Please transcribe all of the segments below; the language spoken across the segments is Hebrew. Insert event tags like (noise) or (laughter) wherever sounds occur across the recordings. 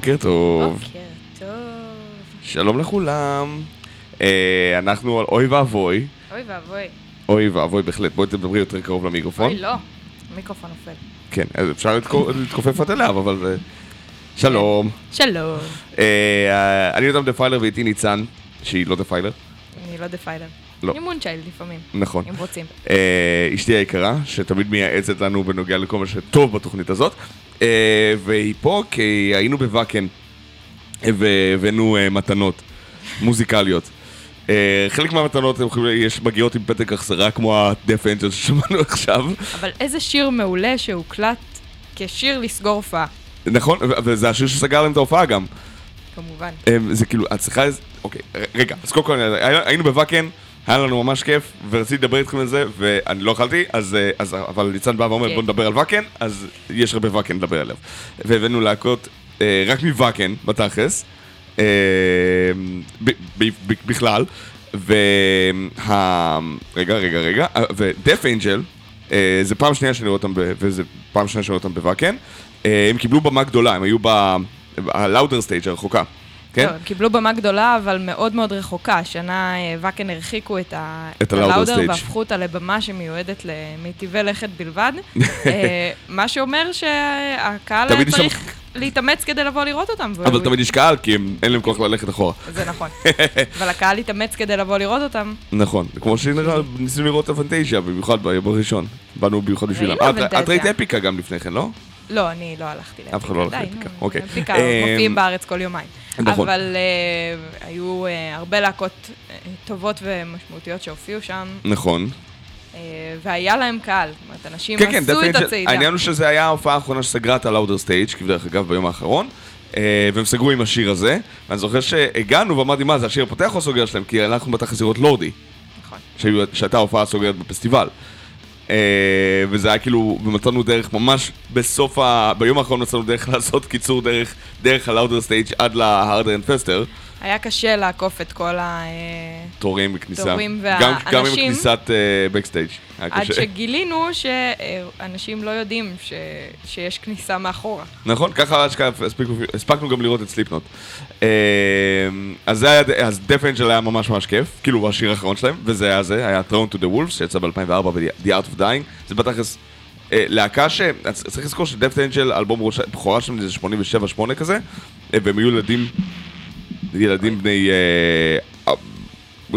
בוקר טוב. בוקר טוב. שלום לכולם. אה, אנחנו על אוי ואבוי. אוי ואבוי. אוי ואבוי בהחלט. בואי תדברי יותר קרוב למיקרופון. אוי, לא. המיקרופון נופל. כן, אז אפשר להתכופף עד אליו, אבל זה... שלום. שלום. אה, אני יותם Defiler ואיתי ניצן, שהיא לא דפיילר. אני לא Defiler. לא. אני Moonchild לפעמים, נכון. אם רוצים. אה, אשתי היקרה, שתמיד מייעצת לנו בנוגע לכל מה שטוב בתוכנית הזאת. אה, והיא פה כי היינו בוואקן והבאנו אה, מתנות מוזיקליות. אה, חלק מהמתנות יש מגיעות עם פתק החזרה כמו ה-Deaf Angel ששמענו (laughs) עכשיו. אבל איזה שיר מעולה שהוקלט כשיר לסגור הופעה, נכון, וזה השיר שסגר להם את ההופעה גם. כמובן. אמ, זה כאילו, את צריכה איזה... אוקיי, רגע, אז קודם כל, הי- היינו בוואקן, היה לנו ממש כיף, ורציתי לדבר איתכם על זה, ואני לא יכלתי, אז, אה, אז אבל ניצן בא ואומר כן. בוא נדבר על וואקן, אז יש הרבה וואקן לדבר עליו. והבאנו להקות אה, רק מוואקן, בתכלס, אה, ב- ב- ב- בכלל, וה... רגע, רגע, רגע, אה, ודף אנג'ל, אה, זה פעם שנייה שאני רואה אותם, ב- וזה פעם שנייה שאני רואה אותם בוואקן, אה, הם קיבלו במה גדולה, הם היו בלאודר סטייג' הרחוקה. כן? לא, הם קיבלו במה גדולה, אבל מאוד מאוד רחוקה. השנה אה, ואקן הרחיקו את ה- את הלאודר. והפכו אותה לבמה שמיועדת למיטיבי לכת בלבד. (laughs) אה, מה שאומר שהקהל היה צריך להתאמץ כדי לבוא לראות אותם. אבל תמיד יש קהל, כי אין להם כוח ללכת אחורה. זה נכון. (laughs) אבל הקהל התאמץ כדי לבוא לראות אותם. נכון, כמו שניסינו לראות את הפנטזיה, במיוחד ביום הראשון. באנו במיוחד בשבילם. את-. ראית אפיקה גם לפני כן, לא? לא, אני לא הלכתי לאפיקה. אף אחד לא הלך לאפיקה, אוקיי. אפיקה אמ, מופיעים בארץ כל יומיים. נכון. אבל אה, היו אה, הרבה להקות אה, טובות ומשמעותיות שהופיעו שם, נכון. אה, והיה להם קהל. זאת אומרת, אנשים כן, כן, עשו את דפנט- הצעידה. העניין הוא שזה היה ההופעה האחרונה שסגרה את ה Louder Stage, כבדרך אגב ביום האחרון. אה, והם סגרו עם השיר הזה, ואני זוכר שהגענו ואמרתי מה זה השיר הפותח או הסוגר שלהם? כי אנחנו בתכלס לראות Lordi, נכון. שהייתה הופעה סוגרת בפסטיבל. אה, וזה היה כאילו, ומצאנו דרך ממש בסוף ה... ביום האחרון מצאנו דרך (laughs) לעשות קיצור דרך, דרך ה Louder Stage עד ל Harder and Faster. היה קשה לעקוף את כל ה... אה, תורים בכניסה. תורים גם, גם עם והאנשים- כניסת בקסטייג'. היה עד קשה. שגילינו שאנשים לא יודעים ש... שיש כניסה מאחורה. נכון, ככה הספיקו- הספקנו גם לראות את סליפנוט. אה, אז זה היה, אז דף אנג'ל היה ממש ממש כיף, כאילו השיר האחרון שלהם, וזה היה זה, היה Throne to the Wolves, שיצא ב-2004 ב-The Art of Dying. זה בתכלס אה, להקה ש... צריך לזכור שדף אנג'ל, אלבום בכורה שלהם זה 87-8 כזה, אה, והם היו ילדים, ילדים בני... אה,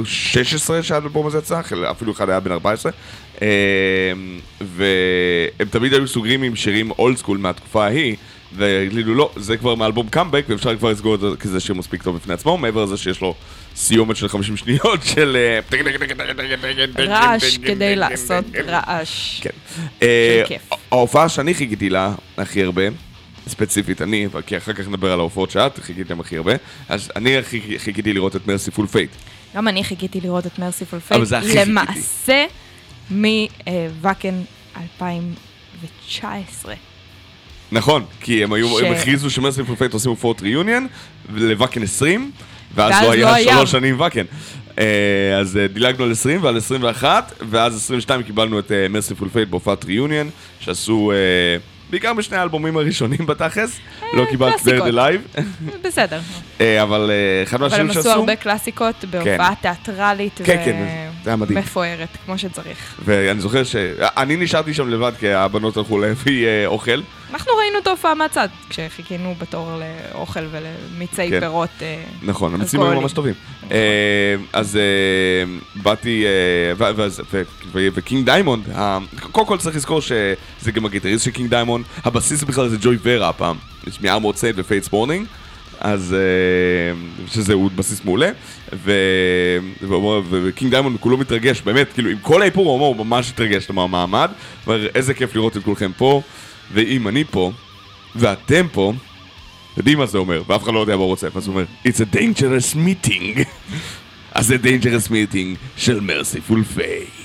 16 שהאלבום הזה יצא, אפילו אחד היה בן 14. אה, והם תמיד היו סוגרים עם שירים אולד סקול מהתקופה ההיא, והגלילו לא, זה כבר מאלבום קאמבק, ואפשר כבר לסגור את זה, כי זה שיר מספיק טוב בפני עצמו, מעבר לזה שיש לו סיומת של 50 שניות (laughs) של... אה, רעש כדי לעשות רעש. כן. אה. ההופעה שאני חיכיתי לה הכי הרבה, ספציפית אני, כי אחר כך נדבר על ההופעות שאת חיכית להם הכי הרבה, אז אני הכי חיכיתי לראות את מרסיפול פייט. גם אני חיכיתי לראות את Mercyful אבל Fate. למעשה מ Wacken 2019. נכון, כי הם היו, ש- הם הכריזו ש Mercyful Fate עושים הופעות reunion, ל Wacken 20, ואז ואז לא לא היה. שלוש שנים Wacken. אה, אז אה, דילגנו על 20 ועל 21, ואז 22 קיבלנו את Mercyful Fate בהופעת reunion, שעשו אה, בעיקר בשני האלבומים הראשונים בתכלס, לא קיבלת. דרד לייב, בסדר. אבל אה, אחד אבל מהשירים הם שעשו, עשו הרבה קלאסיקות בהופעה תיאטרלית כן, כן. ומפוארת, כמו שצריך. ואני זוכר שאני נשארתי שם לבד, כי הבנות הלכו להביא אה, אוכל. אנחנו ראינו את ההופעה מהצד, כשחיכינו בתור לאוכל ולמיצי כן. פירות. אה, נכון, המיצים היו. ממש טובים. אה, אז אה, באתי, ו King Diamond, קודם כל צריך לזכור שזה גם הגיטריסט של King Diamond, הבסיסט בכלל זה Joey Vera הפעם, יש מ Armored Saint ו Fates Warning. אז שזה הוא בסיסט מעולה, ו King Diamond כולו מתרגש, באמת, כאילו עם כל האיפור הוא ממש התרגש מהמעמד, אומר איזה כיף לראות את כולכם פה, ואם אני פה, ואתם פה, יודעים מה זה אומר, ואף אחד לא יודע מה הוא רוצה, אז הוא אומר, It's a dangerous meeting. (laughs) אז זה dangerous meeting של merciful fate.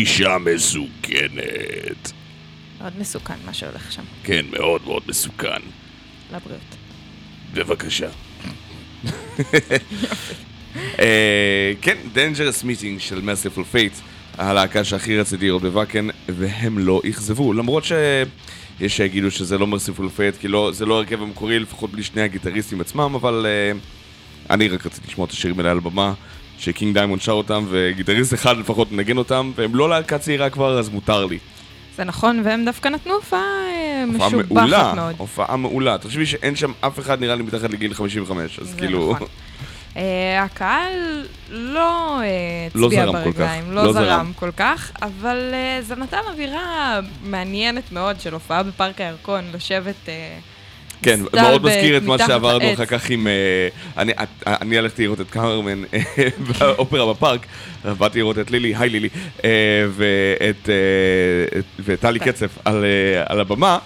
פגישה מסוכנת. מאוד מסוכן מה שהולך שם, כן, מאוד מאוד מסוכן. לבריאות. בבקשה. אה, כן, Dangerous Meeting של Merciful Fate, הלהקה שהכי רציתי לראות בוואקן, והם לא אכזבו, למרות שיש שיגידו שזה לא Merciful Fate, כי לא, זה לא ההרכב המקורי, לפחות בלי שני הגיטריסטים עצמם, אבל אה, אני רק רציתי לשמוע את השירים האלה על הבמה, ש King Diamond שר אותם, וגיטריסט אחד לפחות מנגן אותם, והם לא להקה צעירה כבר, אז מותר לי. זה נכון, והם דווקא נתנו הופעה אה, משובחת מעולה, מאוד. הופעה מעולה. תחשבי שאין שם אף אחד נראה לי מתחת לגיל 55, אז כאילו... נכון. אה, הקהל לא לא הצביע כך, ברגליים, לא לא זרם. זרם כל כך, אבל אה, זה נתן אווירה מעניינת מאוד של הופעה בפארק הירקון, לשבת... אה, כן, מאוד מזכיר את מה שעברנו. אחר כך עם... אה, אני- הלכתי לראות את קארמן אה, באופרה בפארק, באתי לראות את לילי, היי לילי, אה, ואת כן. קצף על הבמה,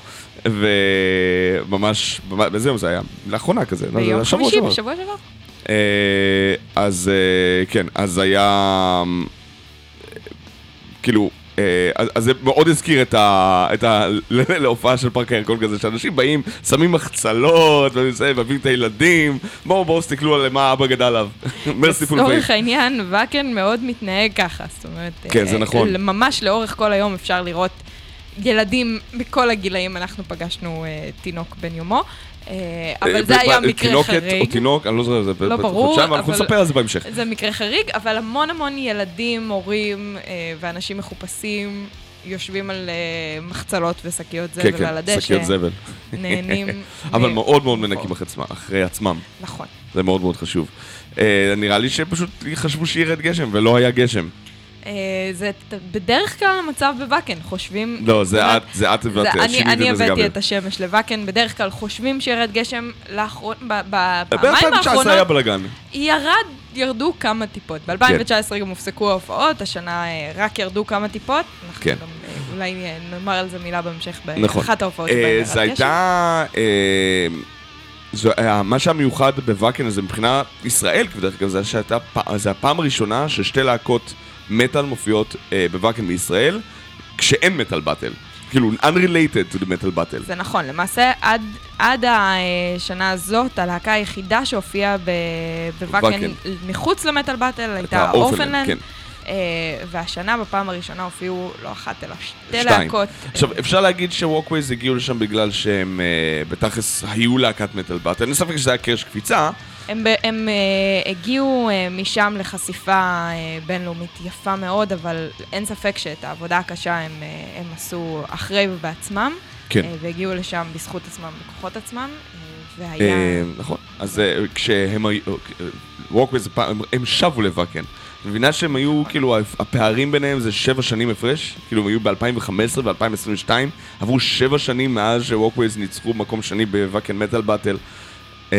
וממש, ממש- באיזה יום זה היה? לאחרונה כזה, לא, ביום חמישי. בשבוע שעבר. אז כן, אז היה... כאילו, אה, אז אז זה מאוד הזכיר את ה... את ה... (laughs) להופעה של פארק הירקון כזה, שאנשים באים, שמים מחצלות, וזה, מביאים את הילדים, בואו בואו תסתכלו על מה אבא גדל עליו. (laughs) מרסיפול לצורך פייס. העניין, ואקן מאוד מתנהג ככה, זאת אומרת... כן, זה אה, נכון. ממש לאורך כל היום אפשר לראות ילדים בכל הגילאים, אנחנו פגשנו אה, תינוק בן יומו, אה, אבל זה היה מקרה תינוקת או חריג. תינוק, אני לא זוכר, זה לא ברור, אבל- נספר על זה בהמשך. זה מקרה חריג, אבל המון המון ילדים, הורים אה, ואנשים מחופשים יושבים על אה, מחצלות ושקיות כן, זבל כן, על הדשא, שקיות זבל. נהנים. (laughs) אבל מאוד מאוד מנקים עצמם- אחרי עצמם. נכון. זה מאוד מאוד חשוב. אה, נראה לי שפשוט חשבו שירד גשם, ולא היה גשם. אה, זה בדרך כלל המצב בוואקן, חושבים... לא, זה את, זה את זה- אני- שינית אני זה. הבאתי את השמש לוואקן, בדרך כלל חושבים שירד גשם, לאחרון- בפעמיים ב-2019 היה האחרונות בלאגן. ירד, ירדו כמה טיפות. כן. ב-2019 גם הופסקו ההופעות, השנה אה, רק ירדו כמה טיפות. אנחנו כן. גם אה, אולי אה, נאמר על זה מילה בהמשך נכון. באחת ההופעות אה, שבהן זה. הייתה... אה, אה, מה שהיה מיוחד בוואקן הזה מבחינה ישראל, בדרך כלל, זה שהייתה זה הפעם הראשונה ששתי להקות מטאל מופיעות אה, בוואקן בישראל, כשאין מטאל באטל. כאילו, unrelated to the metal battle. זה נכון, למעשה עד, עד השנה הזאת, הלהקה היחידה שהופיעה בוואקן וואקן. מחוץ למטאל באטל הייתה אורפנלנד, אורפנלנד. כן. אה, והשנה בפעם הראשונה הופיעו לא אחת אלא שתי. להקות. עכשיו, אפשר להגיד ש Walkways הגיעו לשם בגלל שהם אה, בתכלס היו להקת Metal Battle. אין ספק שזה היה קרש קפיצה. הם, הם אה, הגיעו אה, משם לחשיפה אה, בינלאומית יפה מאוד, אבל אין ספק שאת העבודה הקשה הם, אה, הם עשו אחרי ובעצמם. כן. אה, והגיעו לשם בזכות עצמם, בכוחות עצמם, והיה... אה, נכון. אז אה, כשהם היו... Walkways, הם הם שבו ל Wacken. את מבינה שהם היו, כאילו, הפערים ביניהם זה שבע שנים הפרש? כאילו, הם היו ב-2015 ו-2022, עברו שבע שנים מאז שווקווייז ניצחו מקום שני בוואקן מטאל באטל. אה,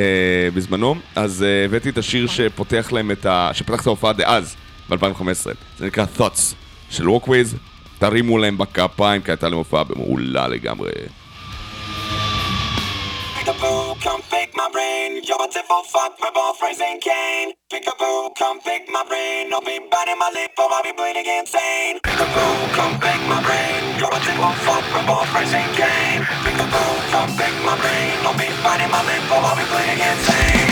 בזמנו, אז אה, הבאתי את השיר שפותח להם את ה... שפתח את ההופעה דאז, ב-2015. זה נקרא Thoughts של ווקווייז. תרימו להם בכפיים, כי הייתה להם הופעה מעולה לגמרי. Peekaboo, come pick brain. You're a devil, fuck my ball phrasing cane. Peekaboo, come pick my brain. I'll be biting my lip or I'll be bleeding insane. Peekaboo, come pick my brain. You're a devil, fuck my ball phrasing cane. Peekaboo, come pick my brain. I'll be biting my lip or I'll be bleeding insane.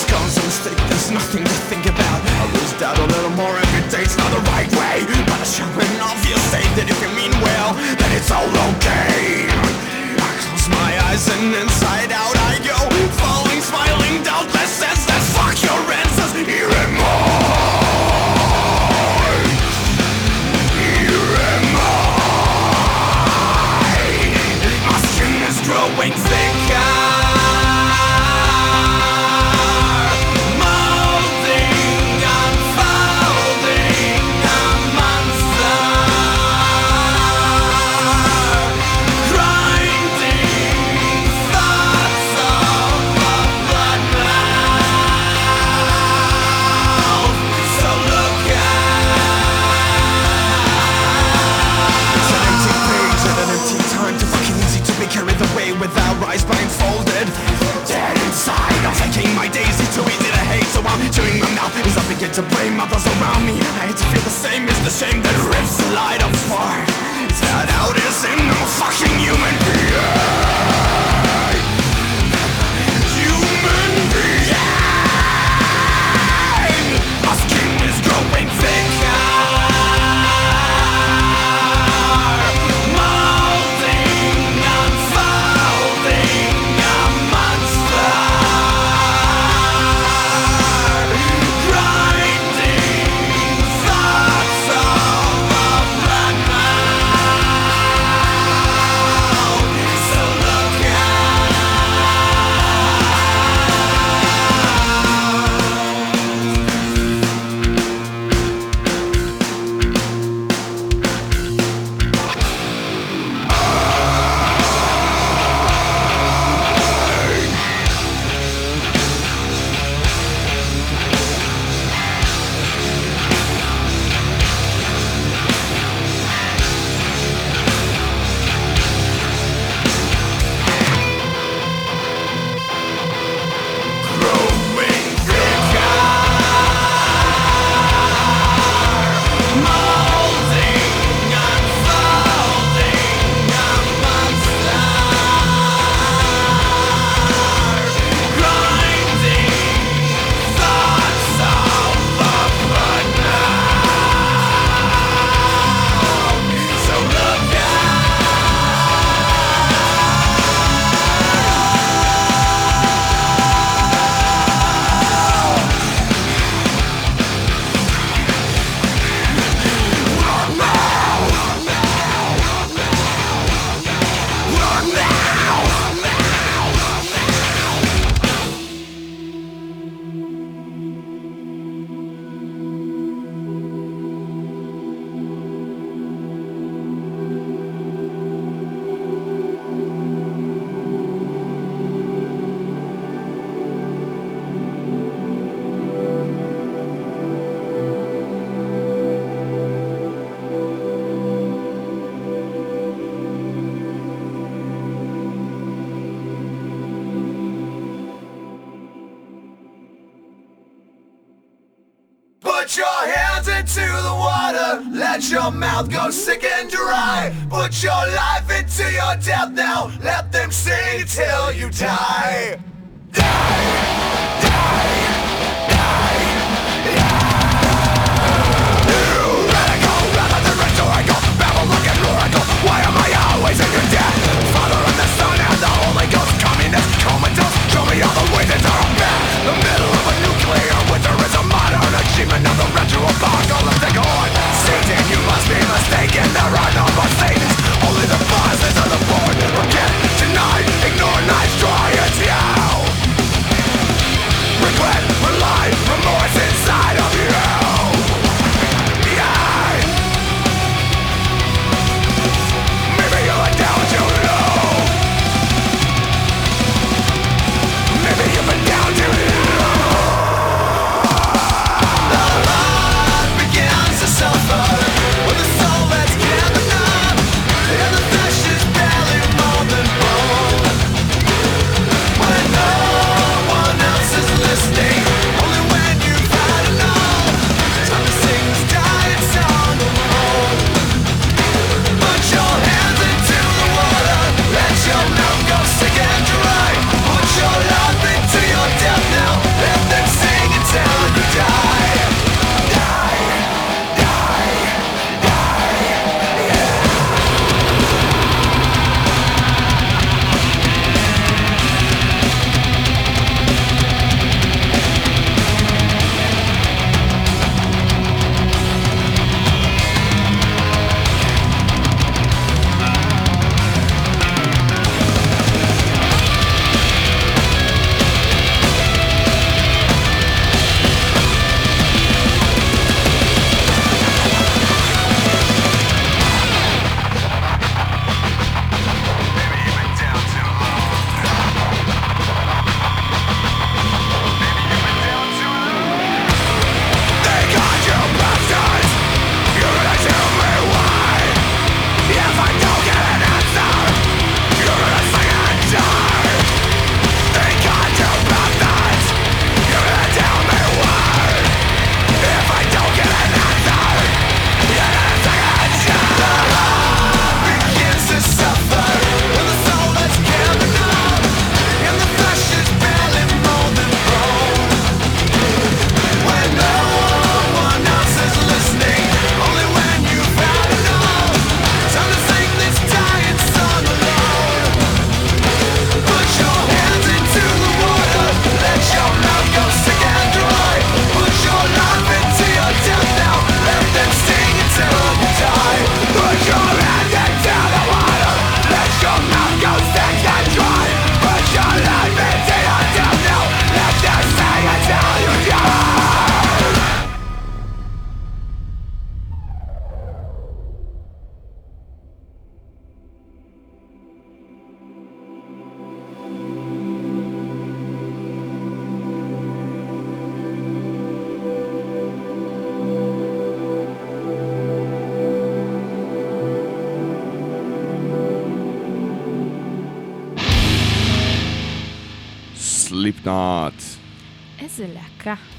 Score's a there's nothing to think about I lose doubt a little more day's not the right way. But it's showing off your state that if you mean well Then it's all okay. I close my eyes and inside out I go. Falling, others around me. I hate to feel the same, it's the shame that rips the light apart It's That out is in no fucking human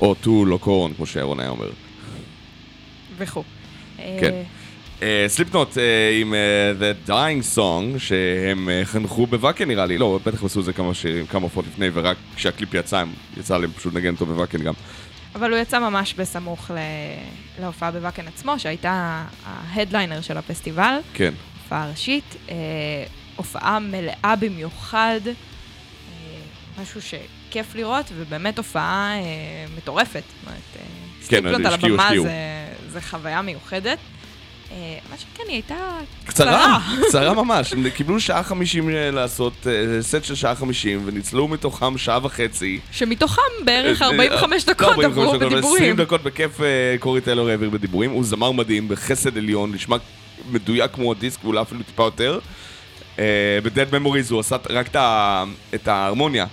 או Tool או Korn, כמו שירון היה אומר. וכו'. כן. אה, Slipknot עם אה, The Dying Song, שהם אה, חנכו ב Wacken נראה לי, לא, בטח עשו את זה כמה שירים, כמה הופעות לפני, ורק כשהקליפ יצא, הם יצא להם פשוט לנגן אותו ב Wacken גם. אבל הוא יצא ממש בסמוך להופעה ב Wacken עצמו, שהייתה ה headliner של הפסטיבל, כן. הופעה ראשית, אה, הופעה מלאה במיוחד, אה, משהו שכיף לראות, ובאמת הופעה אה, מטורפת. זאת אומרת, אה, סליפנוט על השקיעו, הבמה. זה, זה חוויה מיוחדת. אה, מה שכן, היא הייתה קצרה, קצרה (laughs) ממש, הם קיבלו שעה חמישים אה, לעשות אה, סט של שעה חמישים, וניצלו מתוכם שעה וחצי. שמתוכם בערך אה, 45 לא דקות 45 עברו בדיבורים. 20 דקות בכיף אה, קורי טיילור העביר בדיבורים, הוא זמר מדהים, בחסד עליון, נשמע מדויק כמו הדיסק, ואולי אפילו טיפה יותר. ב-Dead Memories הוא עשה רק את ההרמוניה.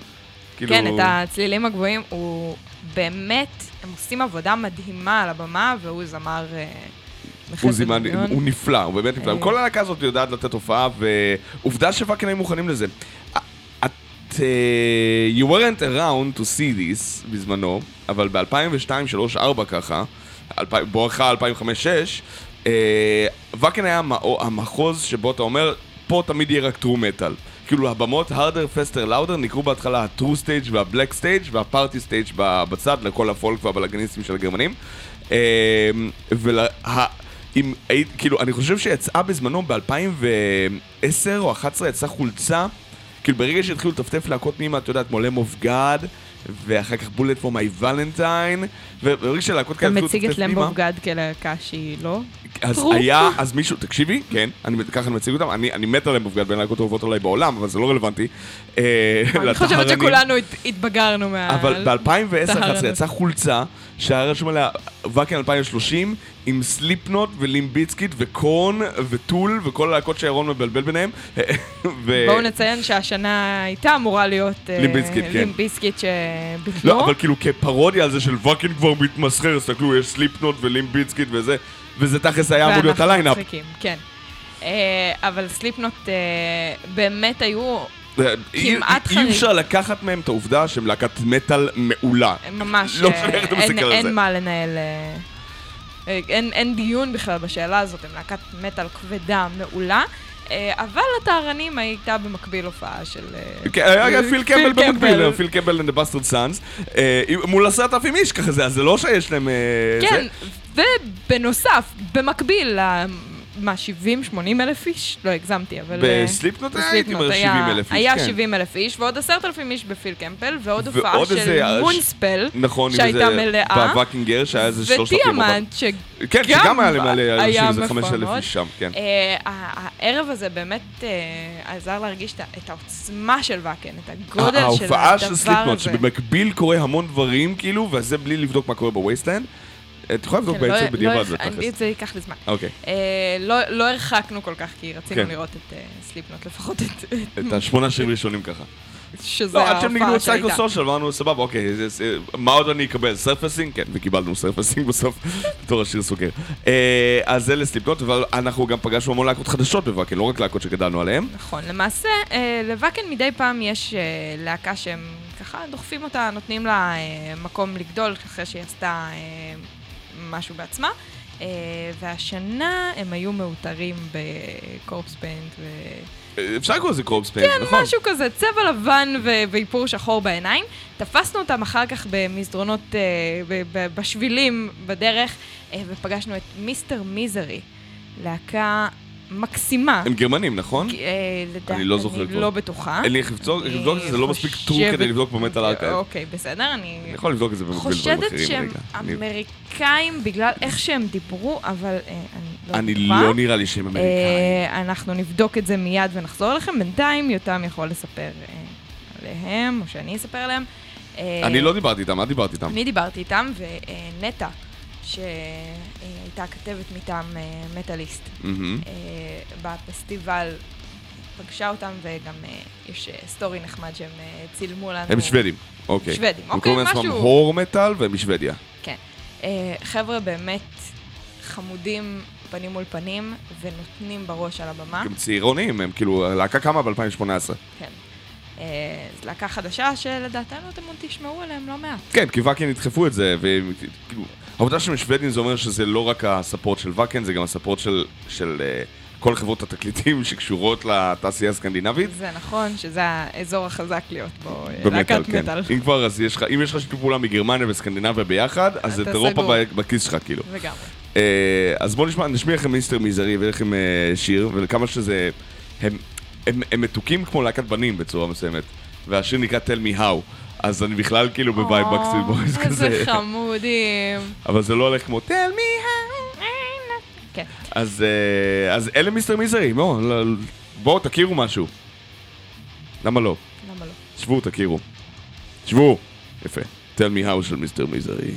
כאילו- כן, את הצלילים הגבוהים, הוא באמת, הם עושים עבודה מדהימה על הבמה, והוא זמר אה, הוא זימן. הוא נפלא, הוא באמת נפלא. אה. כל הלהקה הזאת יודעת לתת הופעה, ועובדה שפאקינג היו מוכנים לזה. את... אה, You weren't around to see this בזמנו, אבל ב-2002, 2003, 2004 ככה, בואכה 2005-2006, אה, ואקן היה המחוז שבו אתה אומר, פה תמיד יהיה רק טרו מטאל. כאילו הבמות harder, faster, louder נקראו בהתחלה stage וה-black stage וה-party stage ב- בצד לכל הפולק והבלאגניסטים של הגרמנים. אה, ולה... אם כאילו, אני חושב שיצאה בזמנו ב-2010 או 2011 יצאה חולצה, כאילו ברגע שהתחילו לטפטף להקות פנימה, את יודעת, כמו אוף גאד, ואחר כך בולט פור מי ולנטיין, וברגע שהלהקות אתה כאלה התחילו מציג את למבו גד כלהקה שהיא לא? אז. היה, אז מישהו, תקשיבי, כן, ככה אני מציג אותם, אני, מת עליהם בגלל בין להקות אהובות עליי בעולם, אבל זה לא רלוונטי. אה, אני חושבת. שכולנו הת- התבגרנו מה... אבל ב-2010-2011 טהרנות. יצאה חולצה שהיה רשום עליה ואקן 2030 עם סליפנוט ולימביצקיט וקורן וטול וכל הלהקות שירון מבלבל ביניהם. (laughs) ו- בואו נציין שהשנה הייתה אמורה להיות... אה, לימפ ביזקיט, כן. לימפ ביזקיט שביטלו. לא, אבל כאילו כפרודיה על זה של Wacken כבר מתמסחר, תסתכלו, יש Slipknot ו Limp Bizkit וזה, וזה תכלס היה אמור להיות ה lineup. כן. אה, אבל Slipknot אה, באמת היו אי- כמעט אי חריג. אפשר לקחת מהם את העובדה שהם להקת מטאל מעולה. ממש, לא אה, משנה איך אתה אין- מסתכל על זה. אין מה לנהל, אה, אה, אין אין דיון בכלל בשאלה הזאת, הם להקת מטאל כבדה, מעולה. אבל לטהרנים הייתה במקביל הופעה של... כן, היה פיל קמבל במקביל. פיל קמבל and the bastard sons, מול עשרת אלפים איש ככה זה, אז זה לא שיש להם... כן. ובנוסף, במקביל, מה, 70-80 אלף איש? לא הגזמתי, אבל... אה, בסליפנוט היה, הייתי אומר היה- 70 אלף איש, היה כן. 70 אלף איש, ועוד 10,000 איש בפיל קמפל, ועוד הופעה איזה- של אה, מונספל, נכון, שהייתה איזה מלאה, בוואקינגר, שהיה איזה 3,000 וטיאמנט, שגם כן, שגם היה למלא אנשים, היה זה 5,000 מפורמות. איש שם, כן. אה, הערב הזה באמת עזר להרגיש את העוצמה של Wacken, את הגודל של הדבר הזה. ההופעה של סליפנוט, שבמקביל קורה המון דברים, כאילו, וזה בלי לבדוק מה קורה ב Wasteland. את יכולה לבדוק כן, לא- בעצם לא בדיעבד, הרח- זה אני- תכלס. זה ייקח לי זמן. אוקיי. אה, לא- לא הרחקנו כל כך, כי רצינו כן. לראות את אה, Slipknot, לפחות את... את השמונה שירים ראשונים ככה. שזה לא, עד שהם ניגנו ההופעה את סייקו שהייתה. social, אמרנו, סבבה, אוקיי, מה עוד אני אקבל? Surfacing? כן, וקיבלנו Surfacing בסוף, (laughs) בתור השיר סוגר. אה, אז זה ל Slipknot, אבל אנחנו גם פגשנו המון להקות חדשות ב Wacken, לא רק להקות שגדלנו עליהן. נכון, למעשה, ל Wacken מדי פעם יש להקה שהם ככה דוחפים אותה, נותנים לה מקום לגדול אחרי שהיא עשתה משהו בעצמה. אה, והשנה הם היו מעוטרים ב corpse paint ו... אפשר לקרוא לזה corpse paint, כן, נכון? משהו כזה, צבע לבן ו- ואיפור שחור בעיניים. תפסנו אותם אחר כך במסדרונות, אה, ב- ב- בשבילים בדרך, אה, ופגשנו את Mister Misery, להקה מקסימה. הם גרמנים, נכון? אה, לדעת, אני לא זוכר אני כבר. לא בטוחה. אין לי איך לבדוק, את זה, זה לא מספיק true כדי לבדוק ב Metal Archives. אוקיי, בסדר, אני... אני יכול לבדוק את זה במקביל דברים חושדת אחרים שהם רגע. אני- אמריקאים בגלל איך שהם דיברו, אבל אה, אני לא אני בטוחה. לא נראה לי שהם אמריקאים. אה, אנחנו נבדוק את זה מיד ונחזור אליכם. בינתיים יותם יכול לספר עליהם, או שאני אספר עליהם. אני לא דיברתי איתם, את דיברת איתם. אני דיברתי איתם, ונטע, שהייתה כתבת מטעם אה, מטאליסט מהמם. אה, בפסטיבל, פגשה אותם, וגם אה, יש אה, סטורי נחמד שהם אה, צילמו לנו. הם שוודים, אוקיי. שוודים, הם אוקיי, קוראים לעצמם משהו- הור מטאל והם משוודיה. כן. אה, חבר'ה באמת חמודים פנים מול פנים, ונותנים בראש על הבמה. הם צעירונים, הם כאילו, הלהקה קמה ב-2018. כן. אה, זו להקה חדשה שלדעתנו אתם עוד תשמעו עליהם לא מעט. כן, כי ואקן ידחפו את זה, וכאילו, העובדה שהם שוודים זה אומר שזה לא רק הספורט של ואקן, זה גם הספורט של, של uh, כל חברות התקליטים שקשורות לתעשייה הסקנדינבית. זה נכון שזה האזור החזק להיות בו, אה, להקת כן. מטאל. אם כבר, אז יש לך, אם יש לך שיתוף פעולה מגרמניה וסקנדינביה ביחד, אז את אירופה בכיס שלך, כאילו. לגמרי. אה, אז בואו נשמע, נשמיע לכם Mister Misery ולכם אה, שיר, וכמה שזה... הם, הם, הם מתוקים כמו להקת בנים בצורה מסוימת, והשיר נקרא Tell me how. אז אני בכלל כאילו בווייב בקסטריט בויז כזה. איזה חמודים. אבל זה לא הולך כמו tell me how. כן. אז, אה, אז אלה Mister Misery, בואו, תכירו משהו. למה לא? למה לא? שבו, תכירו. שבו. יפה. tell me how של מיסטר מיזרי.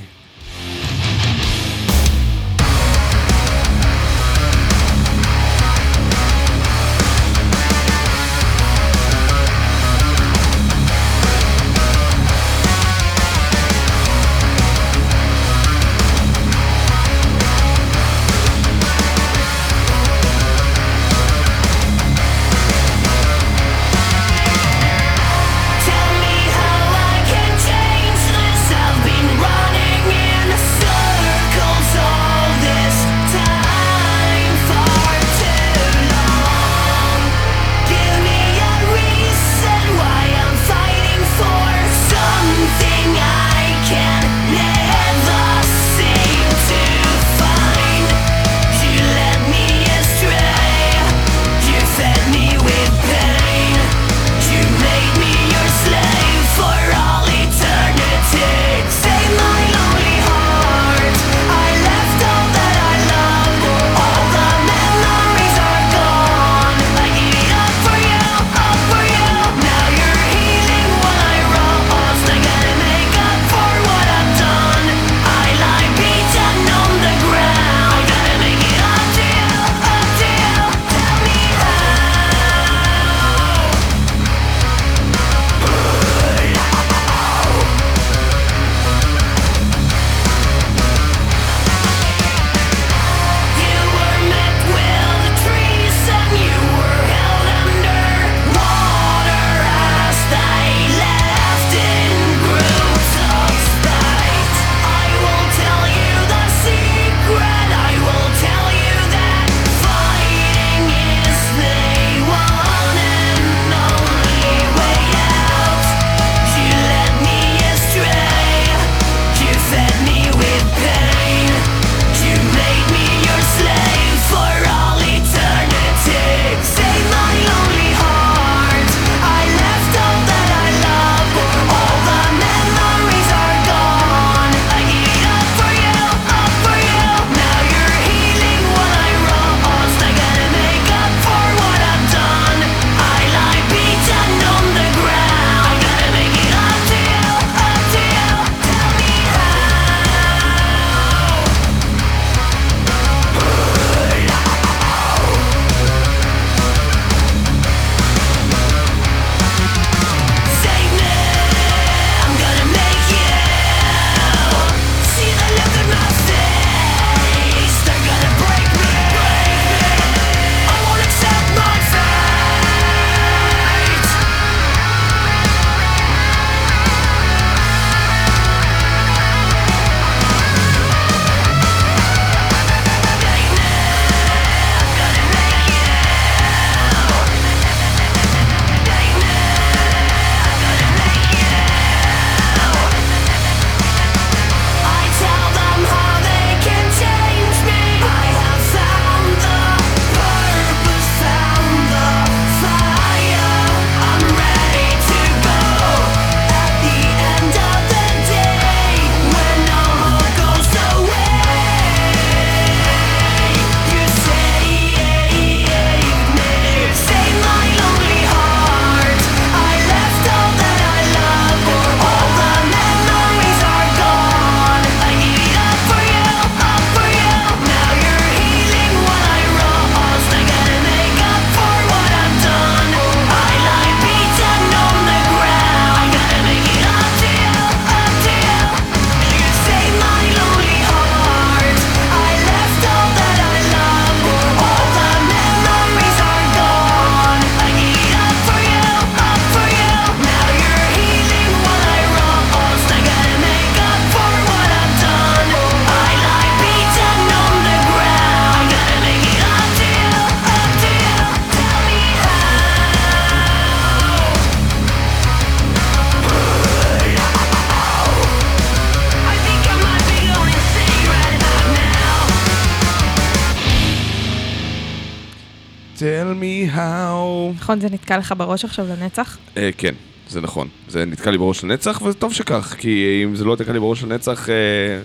נתקע לך בראש עכשיו לנצח? אה, כן, זה נכון. זה נתקע לי בראש לנצח, וטוב שכך, כי אם זה לא יתקע לי בראש לנצח, אה,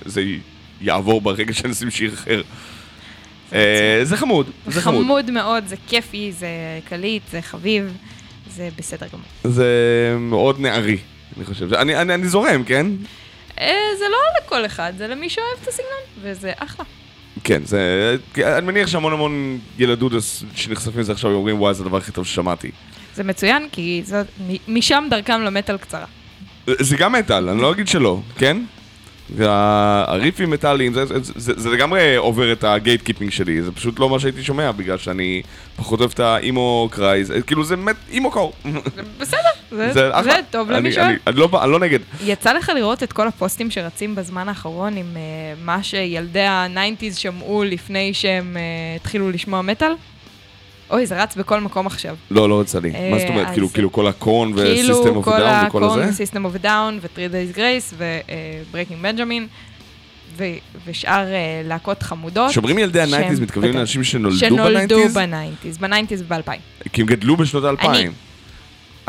זה יעבור ברגע שנשים שיר אחר. אה, זה חמוד, זה חמוד. חמוד מאוד, זה כיפי, זה קליט, זה חביב, זה בסדר גמור. זה מאוד נערי, אני חושב. אני, אני, אני זורם, כן? זה לא לכל אחד, זה למי שאוהב את הסגנון, וזה אחלה. כן, זה... אני מניח שהמון המון ילדודס שנחשפים לזה עכשיו אומרים, וואי, זה הדבר הכי טוב ששמעתי. זה מצוין, כי מ- משם דרכם למטאל קצרה. זה גם מטאל, אני לא אגיד שלא, כן? וה- הריפים מטאליים, זה, זה, זה, זה לגמרי עובר את ה gatekeeping שלי, זה פשוט לא מה שהייתי שומע, בגלל שאני פחות אוהב את ה emo cries, כאילו זה באמת emo core. בסדר, זה, זה, אחלה. זה טוב למי שאוהב. אני, אני, לא, אני לא נגד. יצא לך לראות את כל הפוסטים שרצים בזמן האחרון עם אה, מה שילדי ה nineties שמעו לפני שהם אה, התחילו לשמוע מטאל? אוי, זה רץ בכל מקום עכשיו. לא, לא יצא לי. אה, מה זאת אומרת? כאילו, כאילו כל ה Korn ו System כאילו of כל Down וכל ה Korn, הזה? System of a Down ו-3 Days Grace ו-Breaking Benjamin ושאר אה, להקות חמודות. כשאומרים ילדי ה nineties, מתכוונים. לאנשים שנולדו שנולדו ב nineties? ב nineties, ב nineties וב-2000. כי הם גדלו בשנות האלפיים.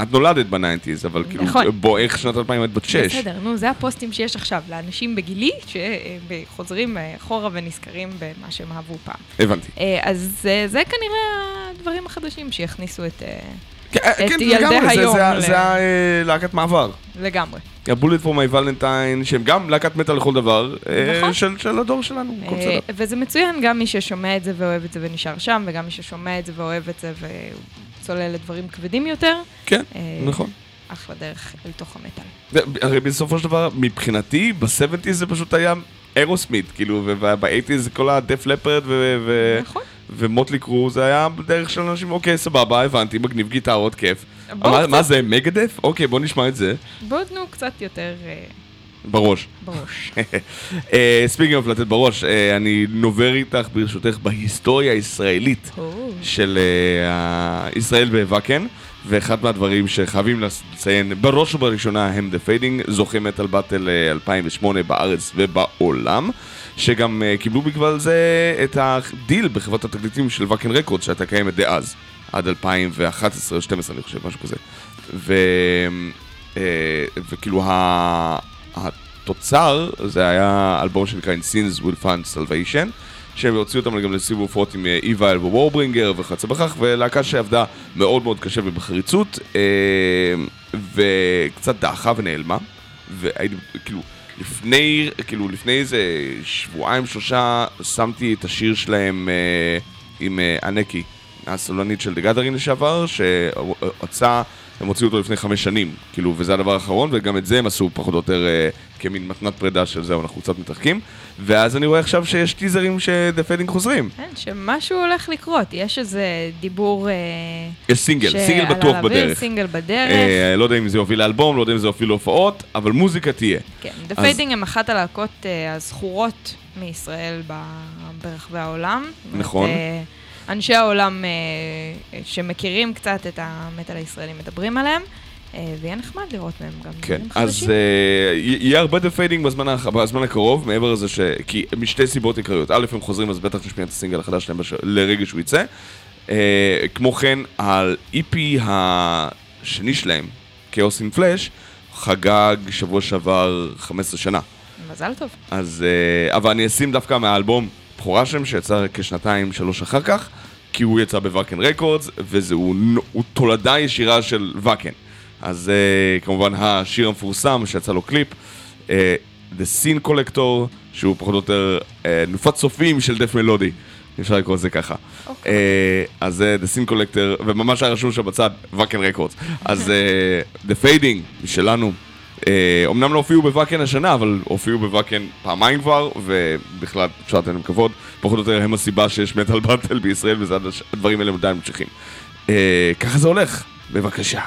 את נולדת ב nineties, אבל כאילו, נכון. בואך שנות האלפיים את בת שש. בסדר, נו, זה הפוסטים שיש עכשיו לאנשים בגילי שחוזרים אה, אחורה ונזכרים במה שהם אהבו פעם. הבנתי. אה, אז אה, זה כנראה הדברים החדשים שיכניסו את... אה, כן, את כן, ילדי לגמרי, זה- היום זה- ל- זה הלהקת מעבר. לגמרי. הבולט פור מי ולנטיין, שהם גם להקת מטאל לכל דבר, אה, נכון. של של הדור שלנו, הכל אה, בסדר. וזה מצוין, גם מי ששומע את זה ואוהב את זה ונשאר שם, וגם מי ששומע את זה ואוהב את זה וצולל לדברים כבדים יותר. כן, אה, נכון. אחלה דרך אל תוך המטאל. הרי בסופו של דבר, מבחינתי, ב-70's זה פשוט היה אירוסמית, כאילו, וב-80's זה כל הדף לפרד נכון. ו Mötley Crüe, זה היה דרך של אנשים, אוקיי, סבבה, הבנתי, מגניב גיטרות, כיף. מה- קצת- מה זה, מגדף? אוקיי, בוא נשמע את זה. בואו תנו קצת יותר אה, בראש. בראש. (laughs) speaking of לתת בראש, אה, אני נובר איתך ברשותך בהיסטוריה הישראלית של אה, ישראל ב Wacken, ואחד מהדברים שחייבים לציין בראש ובראשונה הם The Fading, זוכי Metal Battle אה, 2008 בארץ ובעולם, שגם אה, קיבלו בגלל זה את הדיל בחברת התקליטים של Wacken Records שהייתה קיימת דאז, עד 2011 או 2012 אני חושב, משהו כזה. ו... אה, וכאילו ה... התוצר זה היה אלבום שנקרא In Sin We'll Find Salvation שהם הוציאו אותם גם לסיבוב הופעות עם Evile ו Warbringer וכיוצא בכך ולהקה שעבדה מאוד מאוד קשה ובחריצות אה, וקצת דעכה ונעלמה והייתי כאילו לפני, כאילו לפני איזה שבועיים שלושה שמתי את השיר שלהם אה, עם אה, Anneke הסולנית של The Gathering לשעבר שהוצא הם הוציאו אותו לפני חמש שנים, כאילו, וזה הדבר האחרון, וגם את זה הם עשו פחות או יותר אה, כמין מתנת פרידה של זהו, אנחנו קצת מתרחקים. ואז אני רואה עכשיו שיש טיזרים ש The Fading חוזרים. כן, שמשהו הולך לקרות, יש איזה דיבור... אה, יש סינגל, שעל סינגל בטוח האוויר, בדרך. סינגל בדרך. אה, לא יודע אם זה יוביל לאלבום, לא יודע אם זה יוביל להופעות, אבל מוזיקה תהיה. כן, דה אז- הם אחת הלהקות אה, הזכורות מישראל ב- ברחבי העולם. נכון. אה, אנשי העולם אה, שמכירים קצת את המטאל הישראלי מדברים עליהם, אה, ויהיה נחמד לראות מהם גם כן, דברים אז חדשים. אה, י- יהיה הרבה The Fading בזמן בזמן הקרוב, מעבר לזה ש... כי משתי סיבות עיקריות. א', הם חוזרים, אז בטח נשמיע את הסינגל החדש שלהם בש- לרגע שהוא יצא. אה, כמו כן, ה-EP השני שלהם, כאוס אין פלאש, חגג שבוע שעבר 15 שנה. מזל טוב. אז... אה, אבל אני אשים דווקא מהאלבום בכורה שלהם, שיצא כשנתיים, שלוש אחר כך, כי הוא יצא בוואקן רקורדס, וזהו נו- הוא תולדה ישירה של וואקן. אז אה, כמובן השיר המפורסם שיצא לו קליפ, אה, The Scene Collector, שהוא פחות או יותר אה, נופת צופים של דף מלודי. אפשר לקרוא לזה ככה. אוקיי. אה, אז זה The Scene Collector, וממש היה רשום שם בצד, וואקן רקורדס. אז אה, The Fading, משלנו. אה, אמנם לא הופיעו בוואקן השנה, אבל הופיעו בוואקן פעמיים כבר, ובכלל, אפשר לתת להם כבוד. פחות או יותר הם הסיבה שיש מטאל באטל בישראל, והדברים האלה עדיין ממשיכים. אה, ככה זה הולך, בבקשה.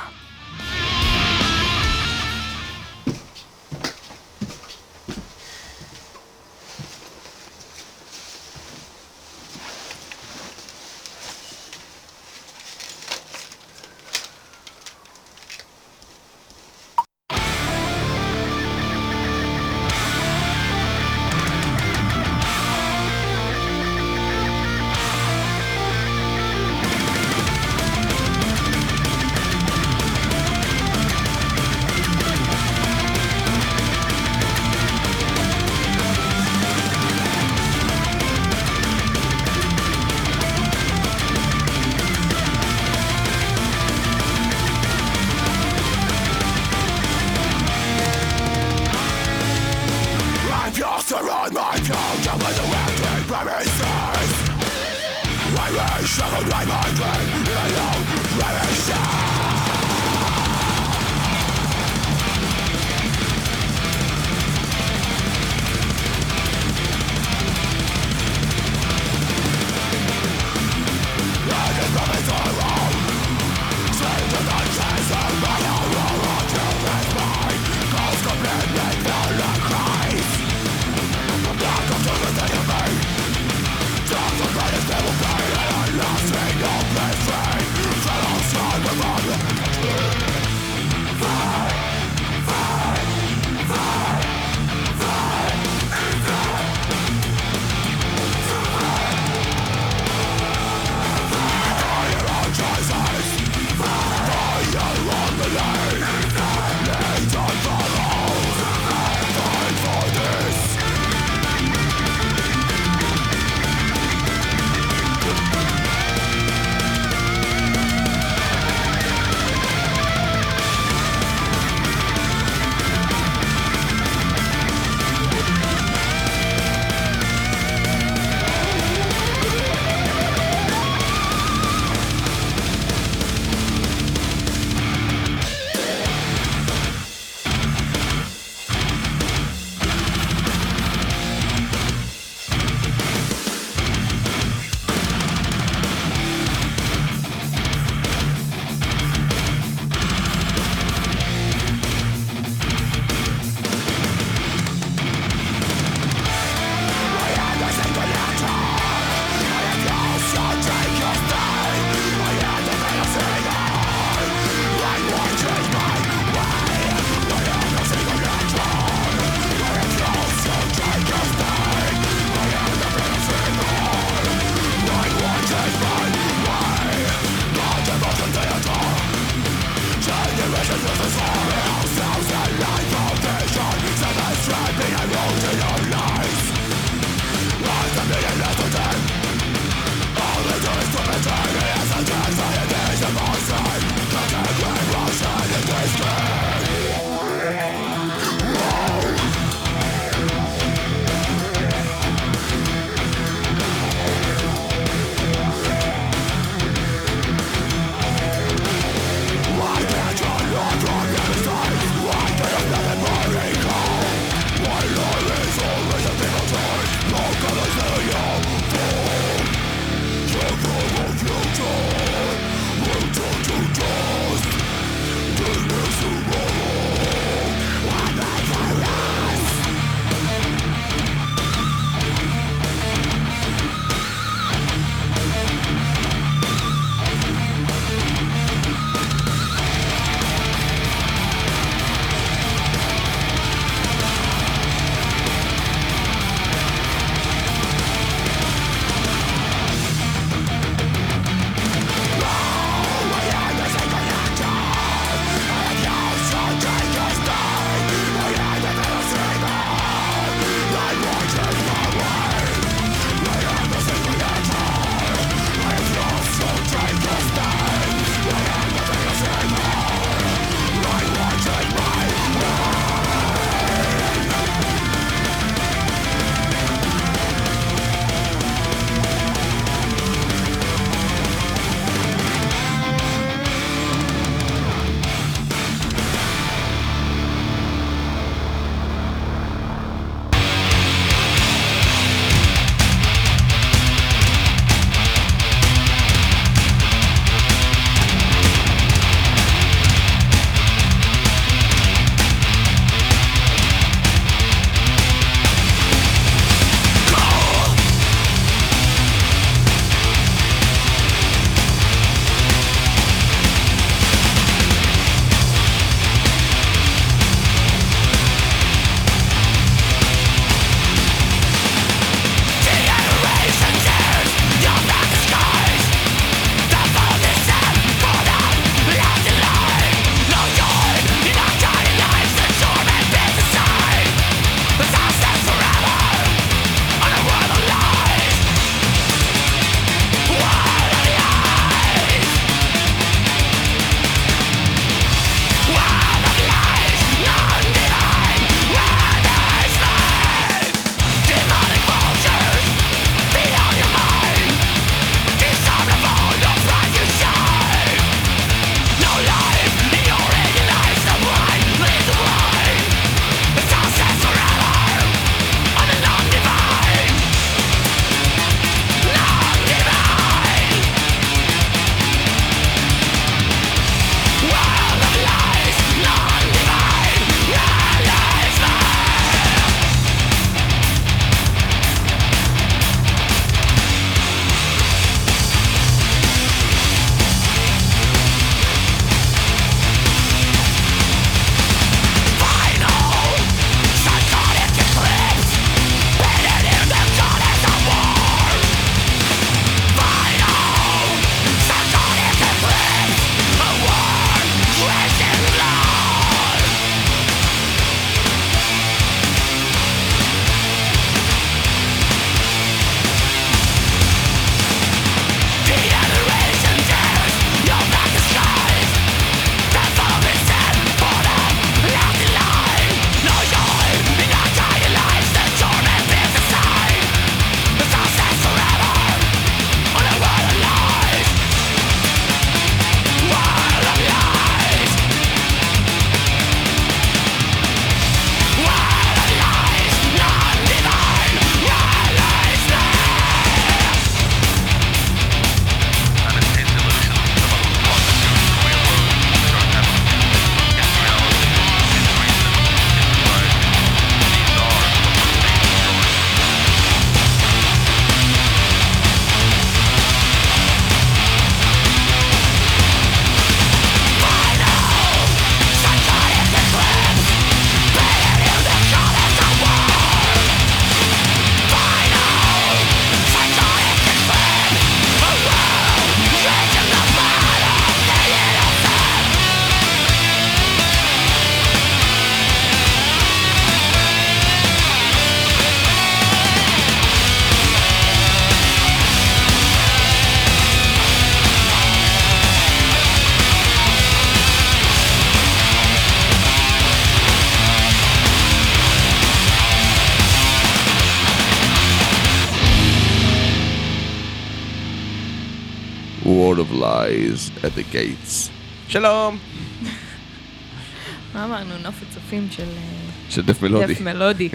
At the Gates. שלום! (laughs) מה אמרנו? נוף הצופים של אה, של דף מלודי. דף מלודי.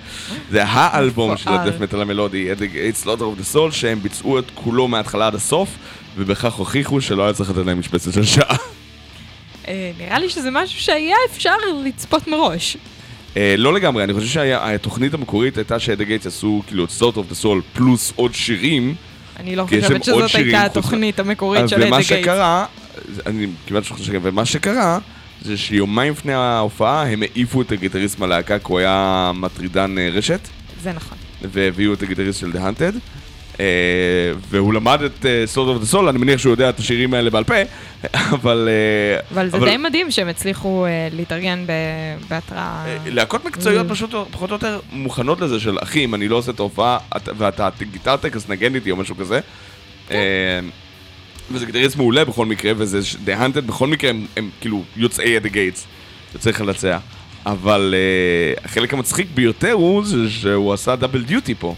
(laughs) זה האלבום של. הדף מטאל המלודי, את It's Slaughter of the Soul, שהם ביצעו את כולו מההתחלה עד הסוף, ובכך הוכיחו שלא היה צריך לתת להם משבצת של שעה. אה, נראה לי שזה משהו שהיה אפשר לצפות מראש. אה, לא לגמרי, אני חושב שהתוכנית המקורית הייתה הגייטס עשו כאילו את Slaughter of the Soul פלוס עוד שירים, אני לא חושבת שזאת הייתה התוכנית המקורית של ומה אדי גייטס. שקרה, אני כמעט שוכח שכן, ומה שקרה, זה שיומיים לפני ההופעה הם העיפו את הגיטריסט מהלהקה כי הוא היה מטרידן אה, רשת. זה נכון. והביאו את הגיטריסט של The Hunted. Uh, והוא למד את Sword of the Soul, אני מניח שהוא יודע את השירים האלה בעל פה, אבל... Uh, אבל זה די מדהים שהם הצליחו אה, להתארגן בהתראה. אה, להקות מקצועיות Mm. פשוט פחות או יותר מוכנות לזה של אחי, אם אני לא עושה את ההופעה את- ואתה גיטרטק אז נגן איתי או משהו כזה. כן. אה, וזה גיטריסט מעולה בכל מקרה, וזה The Hunted בכל מקרה הם, הם כאילו יוצאי את הגייטס, יוצאי חלציה. אבל uh, החלק המצחיק ביותר הוא שהוא עשה דאבל דיוטי פה.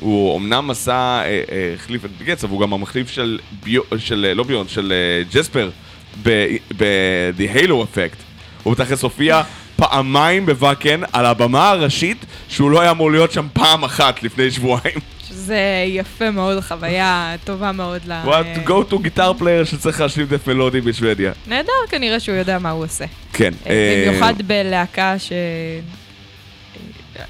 הוא אמנם עשה, אה, אה, החליף את גץ, אבל הוא גם המחליף של, ביו, של אה, לא ביון, של אה, ג'ספר ב-The Halo Effect. הוא בתכלס הופיע פעמיים בוואקן על הבמה הראשית, שהוא לא היה אמור להיות שם פעם אחת לפני שבועיים. (laughs) שזה יפה מאוד, חוויה טובה מאוד ל... הוא היה go to guitar player שצריך להשלים דף מלודי בשוודיה. נהדר, כנראה שהוא יודע מה הוא עושה. כן. אה, אה, במיוחד בלהקה ש...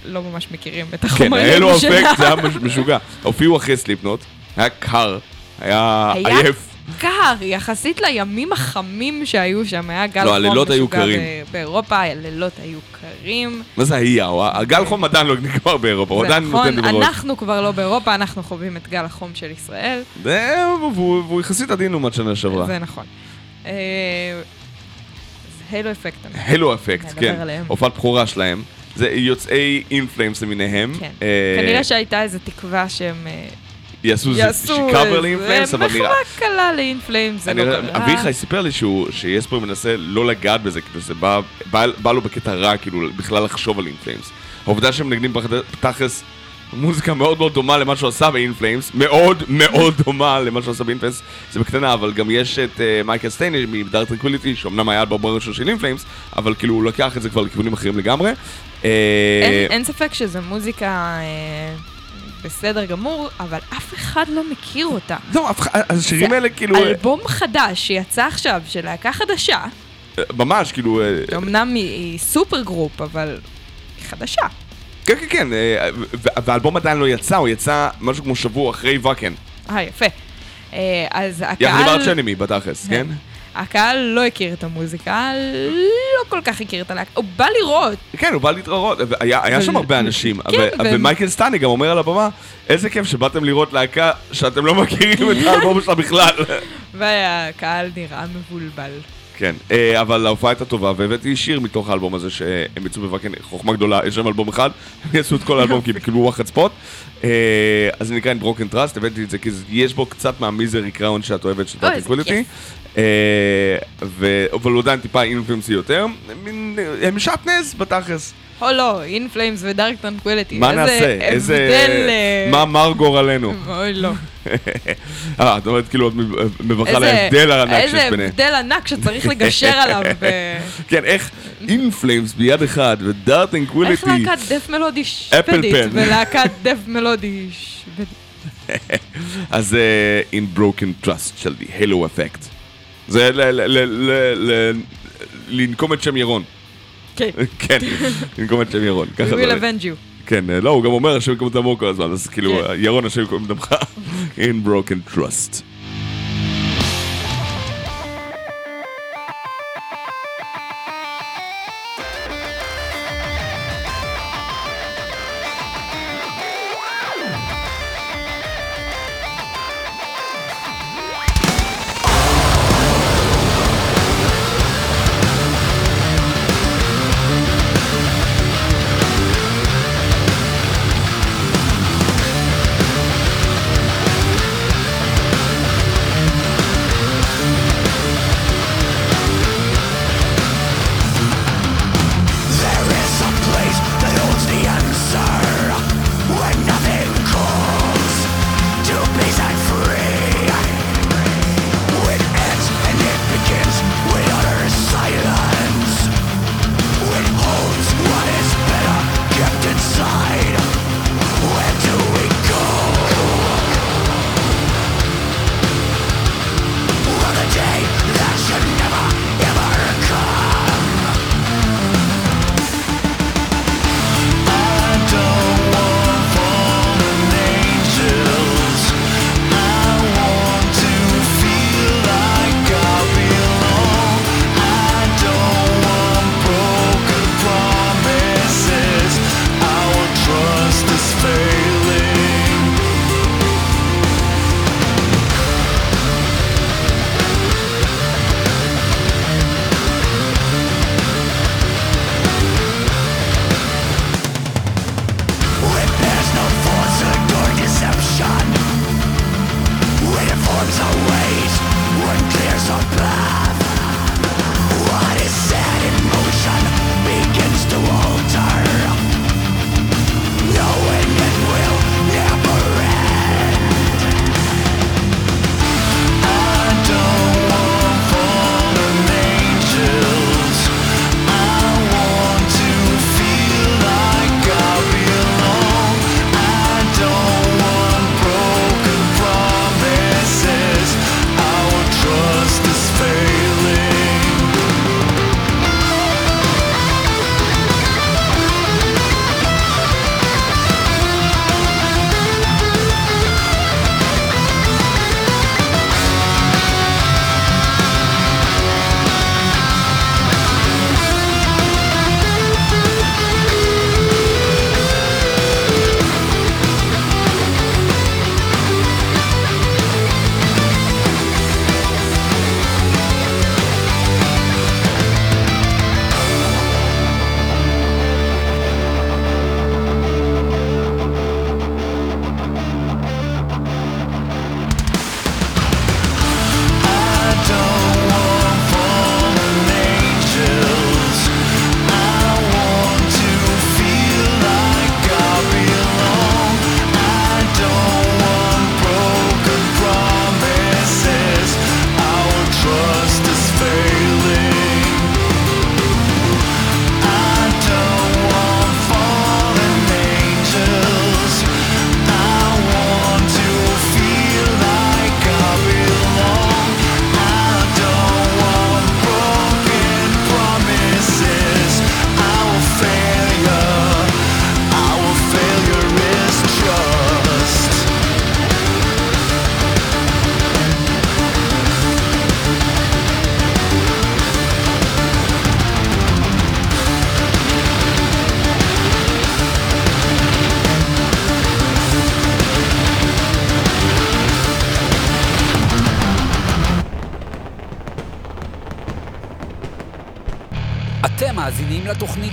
לא ממש מכירים את כן, החומרים שלה. אפקט זה היה מש- משוגע. הופיעו אחרי סליפנוט, היה קר, היה עייף. קר, יחסית לימים החמים שהיו שם, היה גל לא, חום הלילות היו קרים. באירופה, הלילות היו קרים. מה זה היה? הגל חום עדיין לא נגמר באירופה, הוא עדיין נכון, נותן לי בראש. אנחנו כבר לא באירופה, אנחנו חווים את גל החום של ישראל, והוא יחסית עדין לעומת שנה שעברה. זה נכון. הילו אפקט. הלו אפקט, כן. הופעת בכורה שלהם. זה יוצאי אינפלאמס למיניהם. כן. אה, כנראה שהייתה איזו תקווה שהם אה, יעשו יעשו קאבר ל In Flames, אבל נראה... מחווה קלה ל In Flames, זה לא קרה. אביחי סיפר לי שהוא, ש Jesper מנסה לא לגעת בזה, כאילו זה בא, בא, בא לו בקטע רע, כאילו בכלל לחשוב על In Flames. העובדה שהם מנגנים בחד- תכלס מוזיקה מאוד מאוד דומה למה שהוא עשה ב In Flames, מאוד מאוד דומה למה שהוא עשה ב In Flames, זה בקטנה, אבל גם יש את אה, Mikael Stanne מ Dark Tranquillity, שאומנם היה אלבום הראשון של In Flames, אבל כאילו הוא לקח את זה כבר לכיוונים אחרים לגמרי. אה, אין, אין ספק שזו מוזיקה אה, בסדר גמור, אבל אף אחד לא מכיר אותה. לא, אף אחד- השירים האלה כאילו, אה, אלבום חדש שיצא עכשיו, של להקה חדשה, ממש כאילו, אה, אמנם היא, היא supergroup, אבל היא חדשה. כן כן כן, אה, ו- והאלבום עדיין לא יצא, הוא יצא משהו כמו שבוע אחרי Wacken. אה, יפה. אה, אז יחד עם הקהל, Arch Enemy בתכלס, כן? הקהל לא הכיר את המוזיקה, לא כל כך הכיר את הלהקה, הוא בא לראות. כן, הוא בא להתראות, היה היה שם ו- הרבה אנשים, כן, ו- והם- ו Mikael Stanne גם אומר על הבמה, איזה כיף שבאתם לראות להקה שאתם לא מכירים את (laughs) האלבום שלה בכלל. והקהל נראה מבולבל. כן, אה, אבל ההופעה הייתה טובה, והבאתי שיר מתוך האלבום הזה שהם יצאו ב Wacken, חוכמה גדולה, יש שם אלבום אחד, הם יעשו את כל האלבום כי הם קיבלו רוח חצפות. אה, אז זה נקרא In Broken Trust, הבאתי את זה כי יש בו קצת מה Misery's Crown שאת אוהבת Dark Tranquillity. אבל הוא עדיין טיפה אינפלמסי יותר, מין- הם שעטנז בתכלס. או לא, In Flames ו Dark Tranquillity. מה נעשה? איזה איזה... אה, מה מר גורלנו? (laughs) אוי לא. (laughs) אה, את אומרת כאילו את מבכה איזה- ההבדל הענק שיש איזה ביניהם. הבדל ענק שצריך לגשר עליו. ב- (laughs) כן, איך In Flames ביד אחד ו Dark Tranquillity. להקת death מלודי שוודית. ולהקת death מלודי שוודית. אז זה In Broken Trust של The Halo Effect. זה לנקום את שם ירון. כן. כן, לנקום את שם ירון. We will avenge you. כן, לא, הוא גם אומר השם יקום דמו כל הזמן, אז כאילו, כן. ירון השם יקום דמך. In Broken Trust.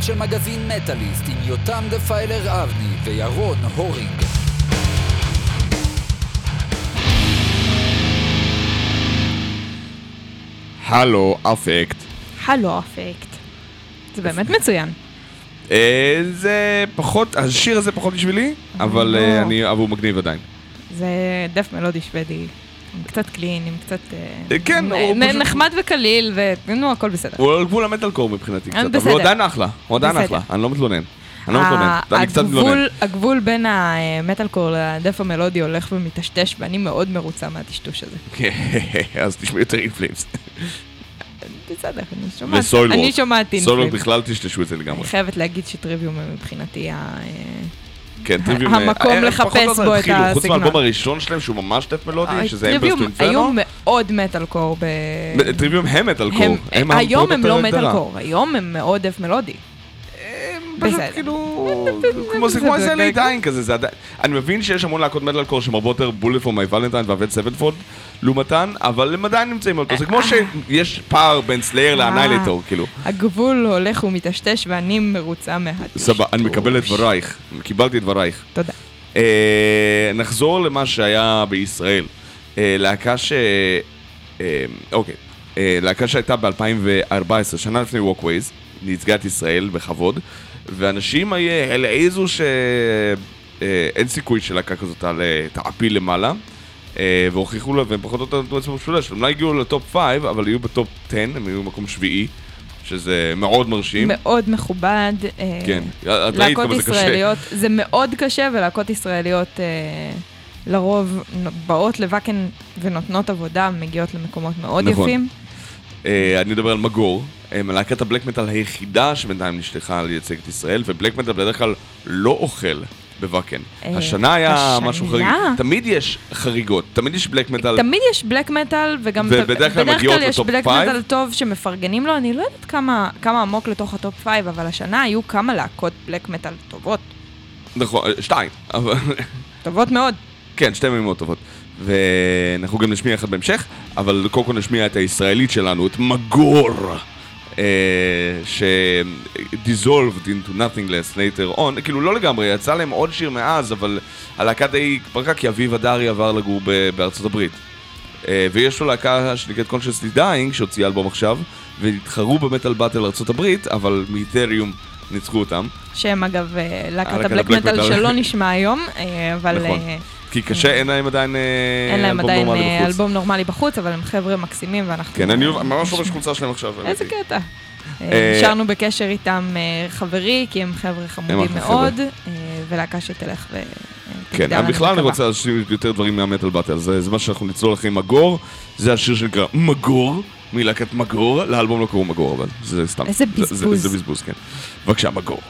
של מגזין מטאליסט עם יותם דפיילר אבני וירון הורינג. הלו, אפקט. הלו אפקט. זה באמת מצוין. אה, זה פחות, השיר הזה פחות בשבילי, אבל אה, לא. אני, אבל הוא מגניב עדיין. זה דף מלודי שוודי. קצת קלין, עם קצת... אה, אה, כן, נ- הוא פשוט- נחמד וקליל, ונו, הכל בסדר. הוא על גבול המטאל קור מבחינתי קצת, אבל. הוא עדיין אחלה, הוא עדיין. אחלה, אני לא מתלונן. אני לא מתלונן, אני קצת מתלונן. הגבול- בין המטאל קור לדף המלודי הולך ומטשטש, ואני מאוד מרוצה מהטשטוש הזה. אז תשמעו יותר אינפלימס. בסדר, אני שומעת. אני שומעת סולו אינפלים. בכלל טשטשו את זה לגמרי. אני חייבת להגיד שטריוויום מבחינתי ה... אה, כן, טריוויום... המקום אה, לחפש בו את התחילו, חוץ הסגנון. מהאלבום הראשון שלהם שהוא ממש דף מלודי, שזה אמברס טו היו אינפרנו. מאוד מטאל קור ב... טריוויום הם מטאל קור. היום הם לא מטאל. קור, היום הם מאוד דף מלודי. פשוט. כאילו, (laughs) כמו זה כמו איזה לידיין כזה, זה עדיין, אני מבין שיש המון להקות מטאל קור שהן הרבה יותר בולט פור מי ולנטיין ואבד סבנפורד לעומתן, אבל הם עדיין נמצאים אותו, זה כמו שיש פער בין סלייר לאנאילטור, כאילו. הגבול הולך ומטשטש ואני מרוצה מהטשטוש. סבבה, אני מקבל את דברייך, קיבלתי את דברייך. תודה. אה, נחזור למה שהיה בישראל. אה, להקה ש... אה, אוקיי. אה, להקה שהייתה ב-2014, שנה לפני Walkways, ייצגה את ישראל בכבוד, ואנשים העזו שאין סיכוי שלהקה כזאת תעפיל למעלה, אה, והוכיחו לה, והם פחות או יותר נתנו עצמם משולש. הם לא הגיעו לטופ 5, אבל היו בטופ 10, הם היו במקום שביעי. שזה מאוד מרשים. מאוד מכובד. אה, כן, את ראית כמה זה קשה. זה מאוד קשה, ולהקות ישראליות אה, לרוב באות לוואקן ונותנות עבודה, מגיעות למקומות מאוד נכון. יפים. אה, אני מדבר על מגור, הם להקת הבלק מטאל היחידה שבינתיים נשלחה לייצג את ישראל, ובלק מטאל בדרך כלל לא אוכל בוואקן. אה, השנה היה? משהו חריג. תמיד יש חריגות, תמיד יש בלק מטאל. תמיד יש black metal, וגם ובדרך כלל יש black. metal טוב שמפרגנים לו, אני לא יודעת כמה, כמה עמוק לתוך ה top five, אבל השנה היו כמה להקות black metal טובות. נכון, אה, שתיים. טובות מאוד. כן, שתי מאוד טובות. ואנחנו גם נשמיע אחד בהמשך, אבל קודם כל נשמיע את הישראלית שלנו, את מגור, אה, ש... dissolved into nothingness later on, כאילו לא לגמרי, יצא להם עוד שיר מאז, אבל הלהקה די התפרקה כי אביב הדרי עבר לגור בארצות הברית. אה, ויש לו להקה שנקראת Consciously Dying, שהוציאה אלבום עכשיו, והתחרו במטאל באטל ארצות הברית, אבל מאתריום ניצחו אותם. שהם אגב אה, להקת להקת הבלק מטאל. שלא נשמע היום, אה, אבל נכון. אה, כי קשה, אין להם עדיין אה, אין להם אלבום עדיין נורמלי אה, בחוץ. אלבום נורמלי בחוץ, אבל הם חבר'ה מקסימים ואנחנו... כן, אני אה, ממש לובש חולצה שלהם עכשיו. איזה. קטע. אה, אה, נשארנו בקשר איתם אה, חברי, כי הם חבר'ה חמודים מאוד, אה, ולהקה שתלך ו... כן, אבל בכלל אני רוצה להשאיר יותר דברים מהמטאל באטל, זה מה שאנחנו נצלול אחרי מגור, זה השיר שנקרא מגור, מלהקת מגור, לאלבום לא קראו מגור, אבל זה סתם. איזה זה- זה- בזבוז. זה בזבוז, כן. בבקשה, מגור.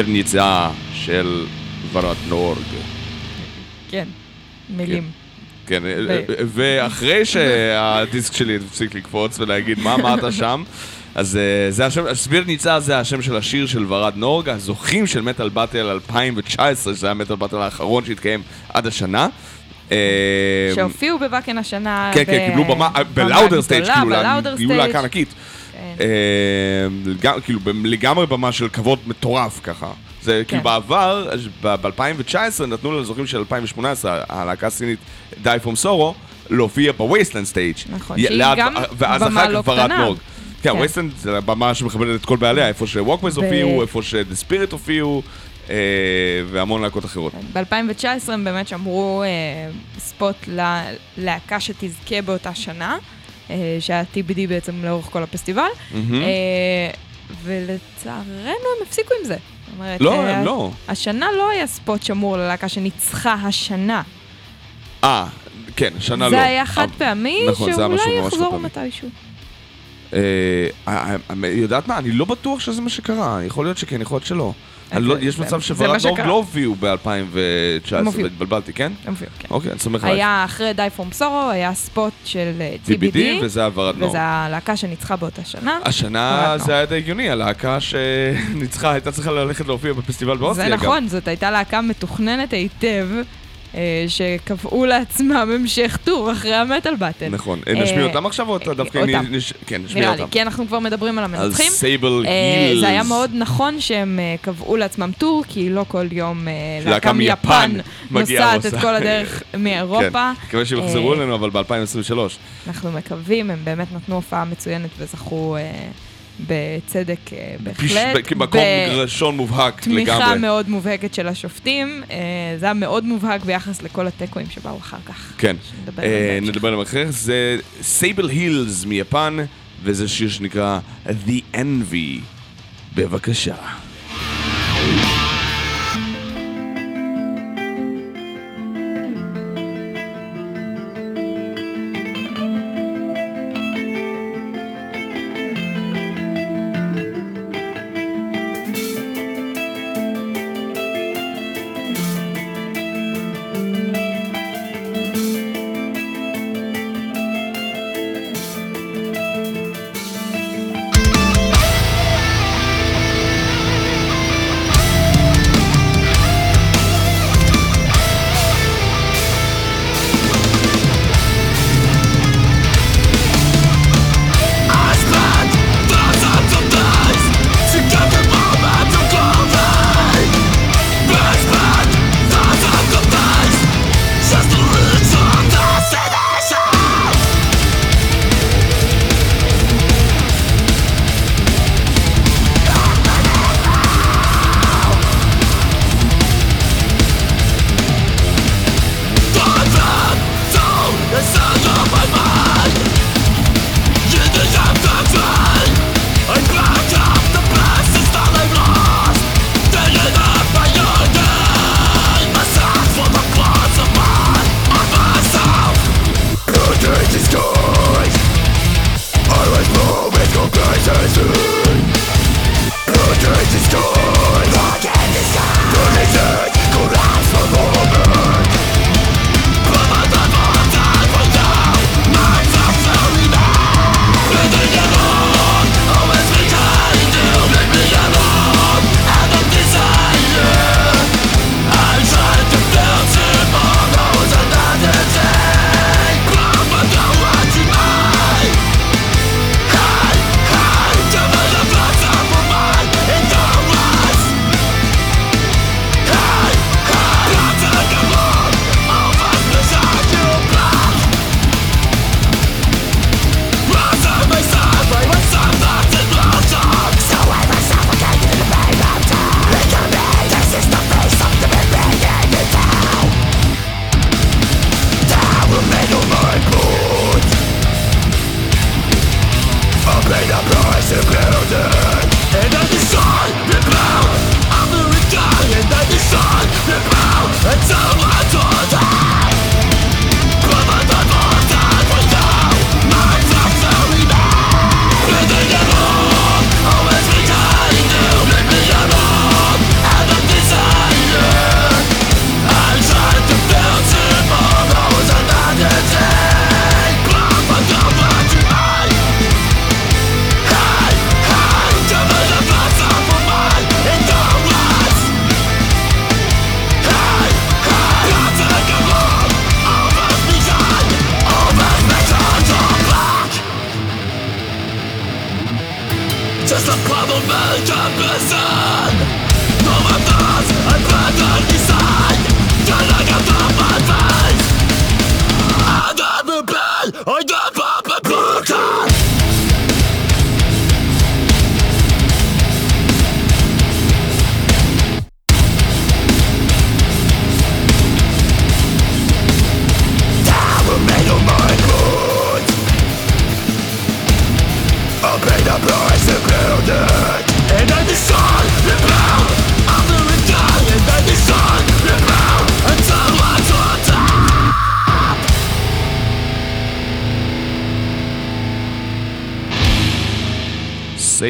סבירניצה של ורד נורג. כן, מילים. כן, ואחרי שהדיסק שלי הפסיק לקפוץ ולהגיד מה אמרת שם, (laughs) אז אה, זה השם, סבירניצה זה השם של השיר של ורד נורג, הזוכים של מטאל באטל 2019, שזה היה מטאל באטל האחרון שהתקיים עד השנה. אה, שהופיעו בוואקן השנה. כן, כן, קיבלו במה, בלאודר סטייג', כאילו, להקה. ענקית. כן. אה, לג- כאילו, לגמרי במה של כבוד מטורף ככה. זה כאילו כן. בעבר, ב-2019 נתנו לזוכים של 2018, הלהקה הסינית Die From Sorrow, להופיע בווייסטלנד סטייג'. נכון, שהיא גם ואז במה אחר לא כך ורד קטנה. נורג. כן, כן. ווייסטלנד זה הבמה שמכבדת את כל בעליה, איפה שווקווייז הופיעו, איפה ש-The Spirit הופיעו, אה, והמון להקות אחרות. ב-2019 הם באמת שמרו אה, ספוט ללהקה שתזכה באותה שנה, שהיה TBD בעצם לאורך כל הפסטיבל. אה, ולצערנו הם הפסיקו עם זה. אומרת, לא, אה, הם לא. השנה לא היה ספוט שמור ללהקה שניצחה השנה. אה, כן, שנה לא. זה היה חד פעמי, נכון, שאולי יחזור. מתישהו. אה, אה, אה, יודעת מה? אני לא בטוח שזה מה שקרה, יכול להיות שכן, יכול להיות שלא. לא- זה- יש זה- מצב זה שורד מה נורג. לא הופיעו ב-2019, הם הופיעו. והתבלבלתי, כן? הם הופיעו, כן. אוקיי, אני סומך עלייך. היה אחרי Die From Sorrow, היה ספוט של אה, TBD, TBD, וזה ורד נורג. וזו הלהקה שניצחה באותה שנה. השנה זה. היה די הגיוני, הלהקה שניצחה, הייתה צריכה ללכת להופיע בפסטיבל זה באוסטריה גם. נכון, זאת הייתה להקה מתוכננת היטב, אה, שקבעו לעצמם המשך טור אחרי המטאל באטל. נכון. אה, נשמיע אה, אותם עכשיו או אתה דווקא... אותם. כן, נשמיע נראה לי, אותם. כי אנחנו כבר מדברים על על המנצחים. סייבל אה, הילס. זה היה מאוד נכון שהם אה, קבעו לעצמם טור, כי לא כל יום אה, להקה מיפן נוסעת את. כל הדרך (laughs) מאירופה. כן, מקווה שהם יחזרו אה, אלינו, אבל ב-2023. אנחנו מקווים, הם באמת נתנו הופעה מצוינת וזכו אה, בצדק אה, בהחלט. מקום ב- ראשון מובהק תמיכה לגמרי. מאוד מובהקת של השופטים. אה, זה היה מאוד מובהק ביחס לכל התיקואים שבאו אחר כך. כן. אה. נדבר עליהם אחר כך. זה סייבל הילס מיפן, וזה שיר שנקרא The Envy. בבקשה. Thank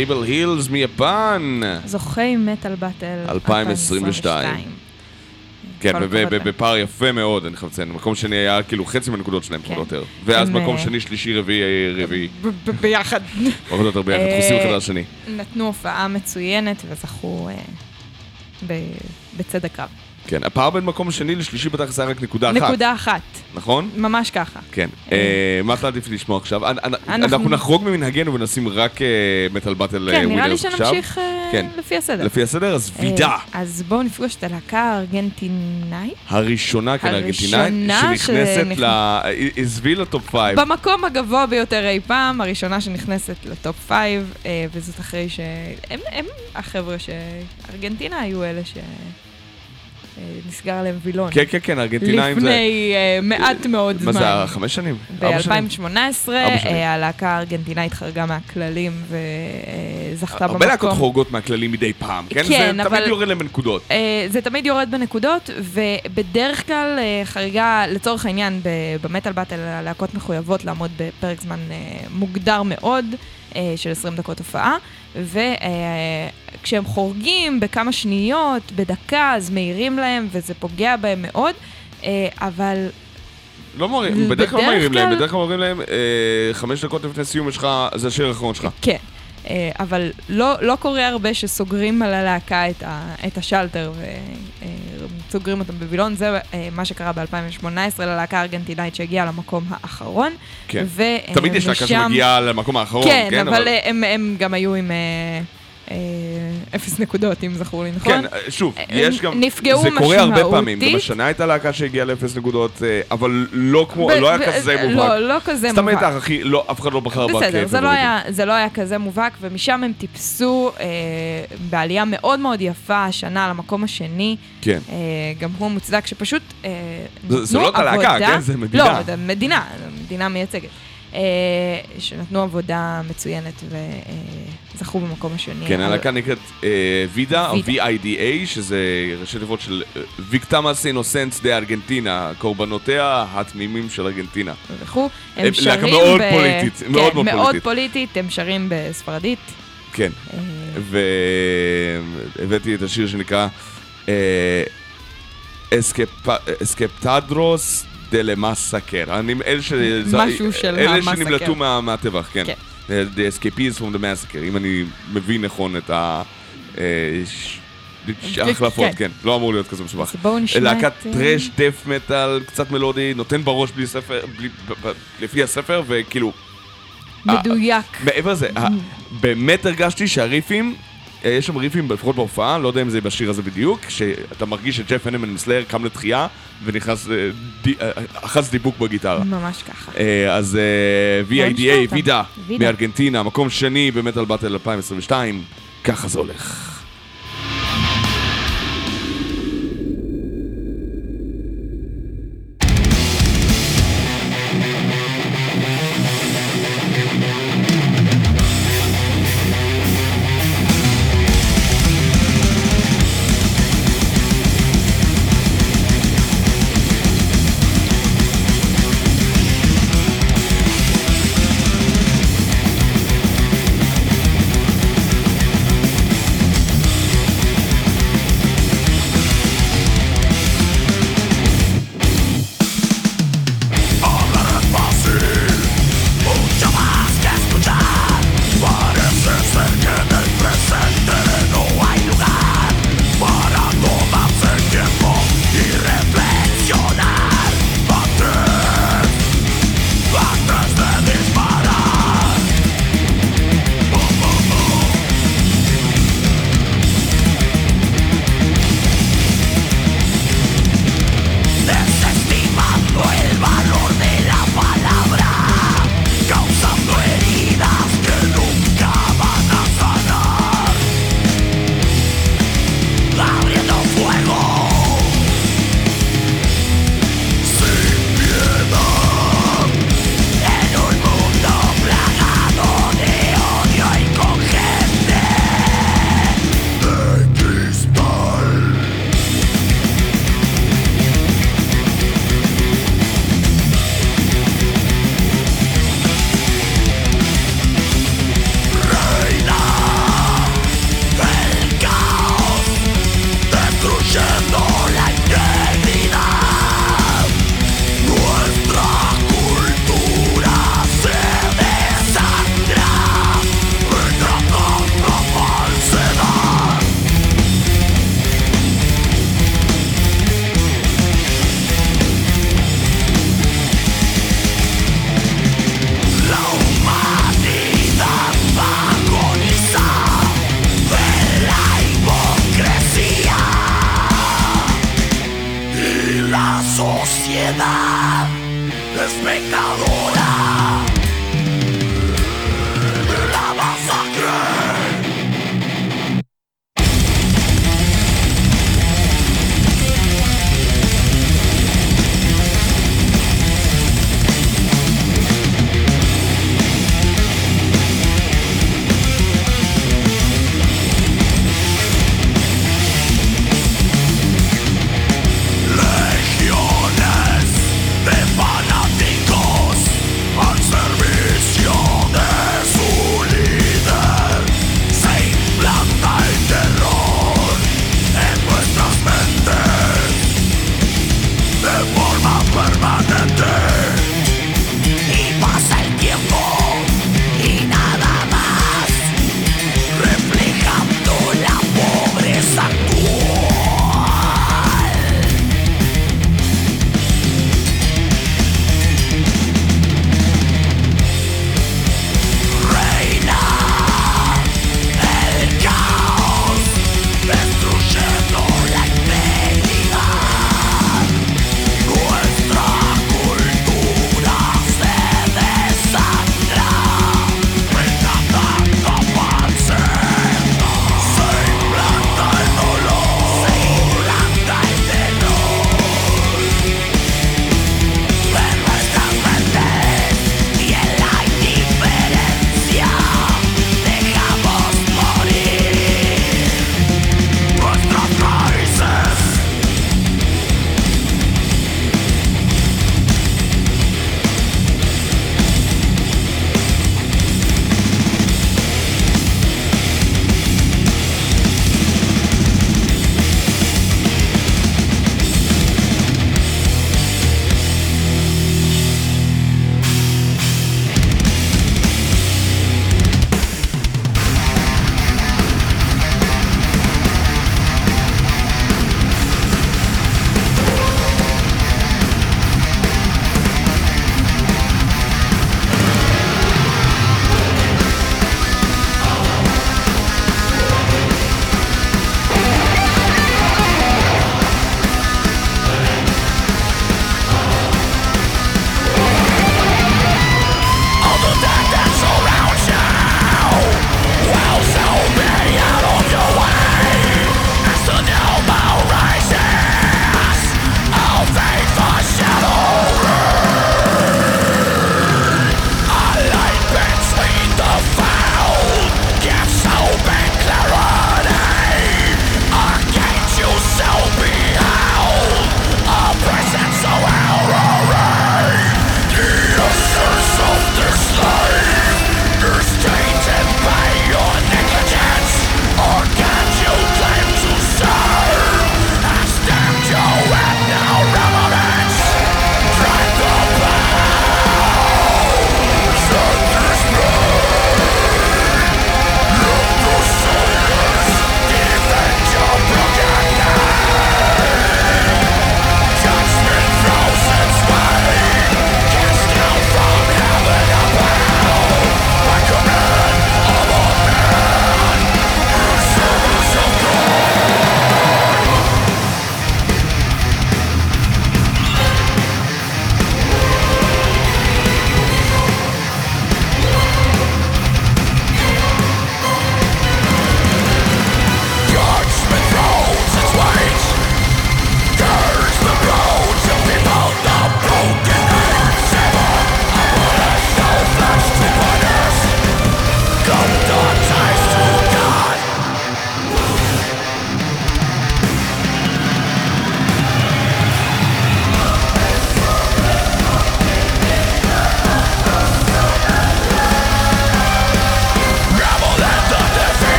סייבל הילס מיפן. זוכי מטאל באטל 2022. כן, כל וב- הכבוד ב- להם. בפער יפה מאוד, אני חייב לציין. מקום שני היה כאילו חצי מהנקודות שלהם, פחות או יותר. ואז מקום אה, שני, שלישי, רביעי, רביעי. ב- ב- ביחד. פחות או יותר ביחד, אה, חוסים אחד על השני. נתנו הופעה מצוינת וזכו אה, בצדק רב. כן, הפער בין מקום שני לשלישי בתכלס היה רק נקודה אחת. נקודה אחת, נכון? ממש ככה. כן. אה, מה אתה עדיף לשמוע עכשיו? אנ- אנ- אנחנו- נחרוג ממנהגנו ונשים רק Metal Battle כן, נראה לי winners עכשיו. שנמשיך אה, כן. לפי הסדר. לפי הסדר, אז אה, וידה. אז בואו נפגוש את הלהקה הארגנטינאית. הראשונה כאן הראשונה ארגנטינאית, שנכנסת שנכ- ל... עזבי ל top five. במקום הגבוה ביותר אי פעם, הראשונה שנכנסת ל top five, אה, וזאת אחרי ש... הם, הם החבר'ה שארגנטינה היו אלה ש... אה, נסגר עליהם וילון. כן, כן, כן, ארגנטינאים זה... לפני אה, מעט מאוד זמן. מה זה? חמש שנים? ארבע שנים? ב-2018 ארבע שנים. הלהקה הארגנטינאית חרגה מהכללים וזכתה במקום. הרבה להקות חורגות מהכללים מדי פעם, כן? כן, זה אבל- תמיד יורד להם בנקודות. אה, זה תמיד יורד בנקודות, ובדרך כלל אה, חריגה, לצורך העניין, במטאל באטל הלהקות מחויבות לעמוד בפרק זמן אה, מוגדר מאוד, אה, של 20 דקות הופעה, וכשהם חורגים בכמה שניות, בדקה, אז מעירים להם, וזה פוגע בהם מאוד, אה, אבל לא מורים, בדרך כלל מעירים להם, בדרך כלל אומרים להם, אה, חמש דקות לפני סיום יש לך, זה השיר האחרון שלך. כן. אה, אבל לא, לא קורה הרבה שסוגרים על הלהקה את, ה, את השלטר וסוגרים אותם בווילון. זה אה, מה שקרה ב-2018 ללהקה הארגנטינאית שהגיעה למקום האחרון. כן. ומשם- תמיד יש להקה שמגיעה למקום האחרון, כן, כן? אבל אה, הם, הם גם היו עם אה, אפס נקודות, אם זכור לי, נכון? כן, אה, שוב, הם יש גם... נפגעו זה קורה הרבה פעמים. גם משמעותית. השנה הייתה להקה שהגיעה לאפס נקודות, אה, אבל לא כמו, ב- לא היה ב- כזה לא, מובהק. לא כזה סתם מובהק. הייתה, אחי, לא, אף אחד לא בחר בה בסדר, זה לא. היה, זה לא היה כזה מובהק, ומשם הם טיפסו אה, בעלייה מאוד מאוד יפה השנה למקום השני. כן. אה, גם הוא מוצדק, שפשוט אה, זה- לא אותה להקה, עבודה- כן? זה מדינה. לא, זה מדינה, מדינה מייצגת. אה, שנתנו עבודה מצוינת וזכו במקום השני. כן, אבל- הלהקה נקראת אה, וידה, או. VIDA, שזה ראשי תיבות של ויקטמאס אינוסנס דה ארגנטינה, קורבנותיה התמימים של ארגנטינה. וכו'. הם הם להקה שרים מאוד ב... פוליטית, כן, מאוד מאוד מאוד פוליטית. פוליטית, הם שרים בספרדית. כן. אה, והבאתי את השיר שנקרא אסקפ- אסקפטדרוס אלה ש- משהו של אלה המאסקר. שנמלטו מה- מהטבח, כן. כן. אה, The Escapees from the Massacre, אם אני מבין נכון את ה... אה, ש- ההחלפות, כן. כן. לא אמור להיות כזה. אז בואו נשמע להקת את... אה, טרש, דף מטאל, קצת מלודי, נותן בראש בלי ספר, לפי הספר, וכאילו, מדויק. מעבר לזה, ה- באמת הרגשתי שהריפים, אה, יש שם ריפים, לפחות בהופעה, לא יודע אם זה בשיר הזה בדיוק, שאתה מרגיש שג'ף הנמן מסלייר קם לתחייה, ונכנס, אה, די- אה, אחז דיבוק בגיטרה. ממש ככה. אה, אז אה, נשמע VIDA, וידה. מארגנטינה, מקום שני במטאל באטל 2022, ככה זה הולך.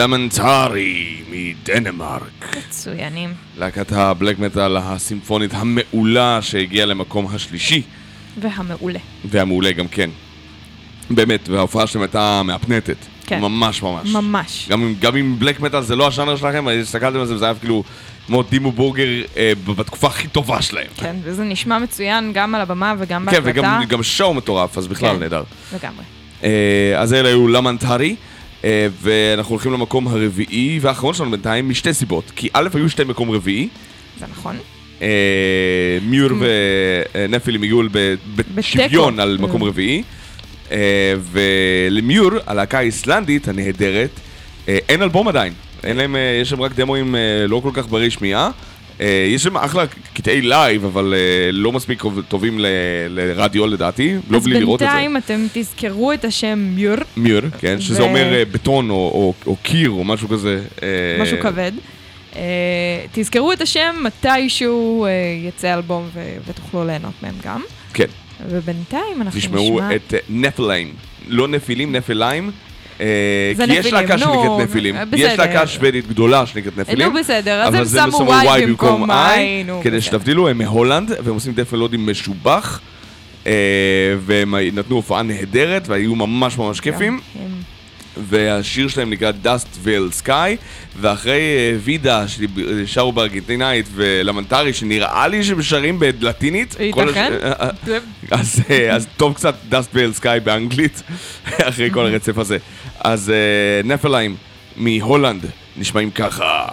למנטרי מדנמרק. מצוינים. להקת הבלק מטאל הסימפונית המעולה שהגיעה למקום השלישי, והמעולה. והמעולה גם כן. באמת, וההופעה שלהם הייתה מהפנטת. כן. ממש ממש. ממש. גם אם, גם אם בלק מטאל זה לא השאנר שלכם, הסתכלתם על זה וזה היה כאילו כמו דימו בורגר אה, בתקופה הכי טובה שלהם. כן, וזה נשמע מצוין גם על הבמה וגם כן, בהקלטה. וגם גם שואו מטורף, אז בכלל כן. נהדר. לגמרי. אה, אז אלה היו למנטרי, ואנחנו הולכים למקום הרביעי והאחרון שלנו בינתיים משתי סיבות. כי א', היו שתי מקום רביעי, זה נכון. אה, מיור ונפילים הגיעו ב- בשוויון. על מקום Mm. רביעי, אה, ולמיור, הלהקה האיסלנדית הנהדרת, אה, אין אלבום עדיין. אין להם, אה, יש שם רק דמוים אה, לא כל כך ברי שמיעה. אה, יש שם אחלה קטעי לייב, אבל אה, לא מספיק טובים לרדיו לדעתי, לא אז בלי לראות את זה. בינתיים אתם תזכרו את השם מיור, מיור, כן, שזה אומר אה, בטון או, קיר או משהו כזה. משהו כבד. תזכרו את השם מתישהו יצא אלבום ותוכלו ליהנות מהם גם. כן, ובינתיים אנחנו תשמעו נשמע... את אה, נפליים. לא נפילים, נפליים. אה, כי יש להקה שנקראת נפילים. אה, יש. להקה שוודית גדולה שנקראת נפילים. נו בסדר, אז הם שמו וואי במקום נו כדי. שתבדילו, הם מהולנד, והם עושים דף מלודי משובח. אה, והם נתנו הופעה נהדרת, והיו ממש ממש כיפים. והשיר שלהם נקרא Dust Veil Sky, ואחרי אה, וידה ששרו בארגנטינאית ולמנטרי שנראה לי שהם שרים בלטינית. ייתכן. אה, אה, אז, אה, טוב קצת Dust Veil Sky באנגלית, (laughs) אחרי כל (laughs) הרצף הזה. אז אה, נפליים מהולנד נשמעים ככה.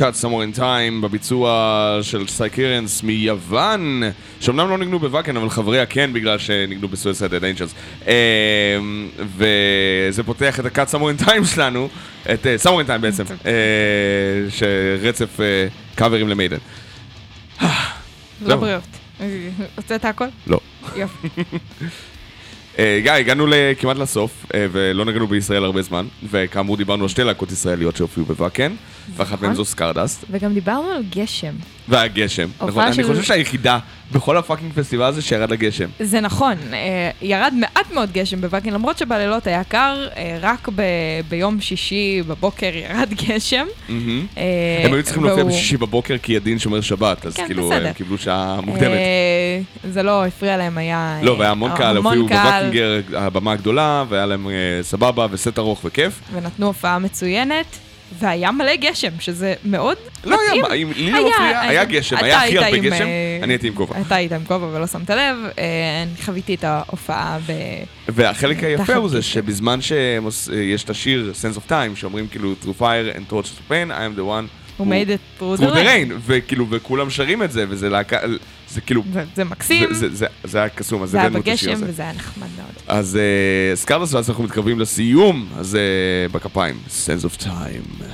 Caught Somewhere in Time בביצוע של סייקרנס מיוון, שאומנם לא ניגנו בוואקן, אבל חבריה כן בגלל שניגנו ב Suicidal Angels. וזה פותח את ה-Caught Somewhere in Time שלנו, את uh, Somewhere in Time בעצם, uh, (laughs) שרצף קאברים ל Maiden. לא. בריאות. הוצאת הכל? לא. יופי. (laughs) אה, גיא, הגענו כמעט לסוף, אה, ולא נגענו בישראל הרבה זמן, וכאמור דיברנו על שתי להקות ישראליות שהופיעו בוואקן, ואחת מהן זו Scardust, וגם דיברנו על גשם. והגשם. נכון, אני של- חושב שהיחידה בכל הפאקינג פסטיבל הזה שירד לגשם. זה נכון, אה, ירד מעט מאוד גשם בוואקין, למרות שבלילות היה קר, אה, רק ב- ביום שישי בבוקר ירד גשם. אה, הם היו צריכים להופיע בשישי בבוקר כי הדין שומר שבת, אז כן, כאילו בסדר. הם קיבלו שעה מוקדמת. זה לא הפריע להם, היה... לא, והיה המון קהל, הופיעו ב Wackinger, הבמה הגדולה, והיה להם סבבה וסט ארוך וכיף. ונתנו הופעה מצוינת, והיה מלא גשם, שזה מאוד לא מתאים. היה, אם- לי לא מפריע, היה. גשם, היה הכי הרבה גשם, אה, אני הייתי עם כובע. אתה היית עם כובע ולא שמת לב, אה, אני חוויתי את ההופעה ב... והחלק היפה תחת הוא זה. שבזמן שיש את השיר Sense of Time, שאומרים כאילו through fire and torches of pain, I am the one הוא made it through the rain, וכאילו, וכולם שרים את זה, וזה להקה, זה כאילו, זה- זה מקסים, זה- זה- זה- זה היה קסום, אז זה היה הבאנו את השיר בגשם הזה. וזה היה נחמד מאוד. אז אה, סקרדס, ואז אנחנו מתקרבים לסיום, אז אה, בכפיים, Sense of Time.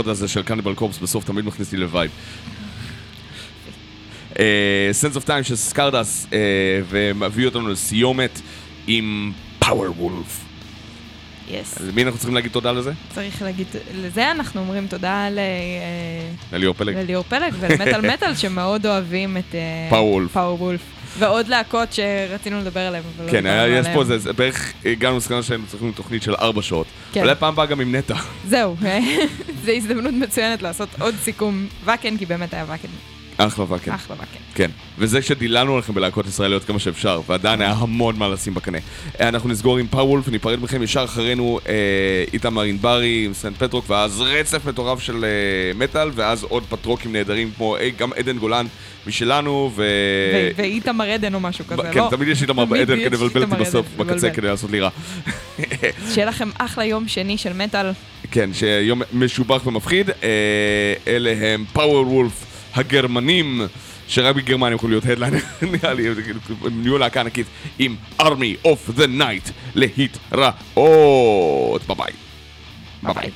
אה, האקורד הזה של Cannibal Corpse בסוף תמיד מכניס אותי ל vibe. אה, Sands of Time של Scardust, אה, ומביא אותנו לסיומת עם Powerwolf. yes. למי אנחנו צריכים להגיד תודה לזה? צריך להגיד, לזה אנחנו אומרים תודה ל... אה, לליאור פלג? לליאור פלג ולמטאל (laughs) מטאל שמאוד אוהבים את Powerwolf. Powerwolf. ועוד להקות שרצינו לדבר עליהן, אבל לא כן, יש. פה איזה, זה בערך הגענו למסקנה שהיינו צריכים תוכנית של ארבע שעות. כן. אולי פעם הבאה גם עם נטע. זהו, (laughs) זו הזדמנות מצוינת לעשות עוד סיכום ואקן, כי באמת היה ואקן אחלה ואקן. אחלה ואקן. כן, וזה שדיללנו לכם בלהקות ישראליות כמה שאפשר, ועדיין היה המון מה לשים בקנה. אה, אנחנו נסגור עם Powerwolf, ניפרד מכם ישר אחרינו אה, איתמר ענברי עם סנט פטרוק, ואז רצף מטורף של אה, מטאל, ואז עוד פטרוקים נהדרים כמו אה, גם עדן גולן משלנו, ו... ו- ואיתמר עדן או משהו כזה, כן, לא? תמיד יש איתמר יש כדי לבלבל אותי בסוף, עדן, בקצה. כדי לעשות לי רע. (laughs) שיהיה לכם אחלה יום שני של מטאל. כן, שיום משובח ומפחיד. אה, אלה הם Powerwolf הגרמנים, שרק בגרמניה יכולו להיות headliner, (laughs) נראה לי, הם כאילו, נהיו להקה ענקית עם Army of the Night להתראות. ביי ביי. ביי ביי.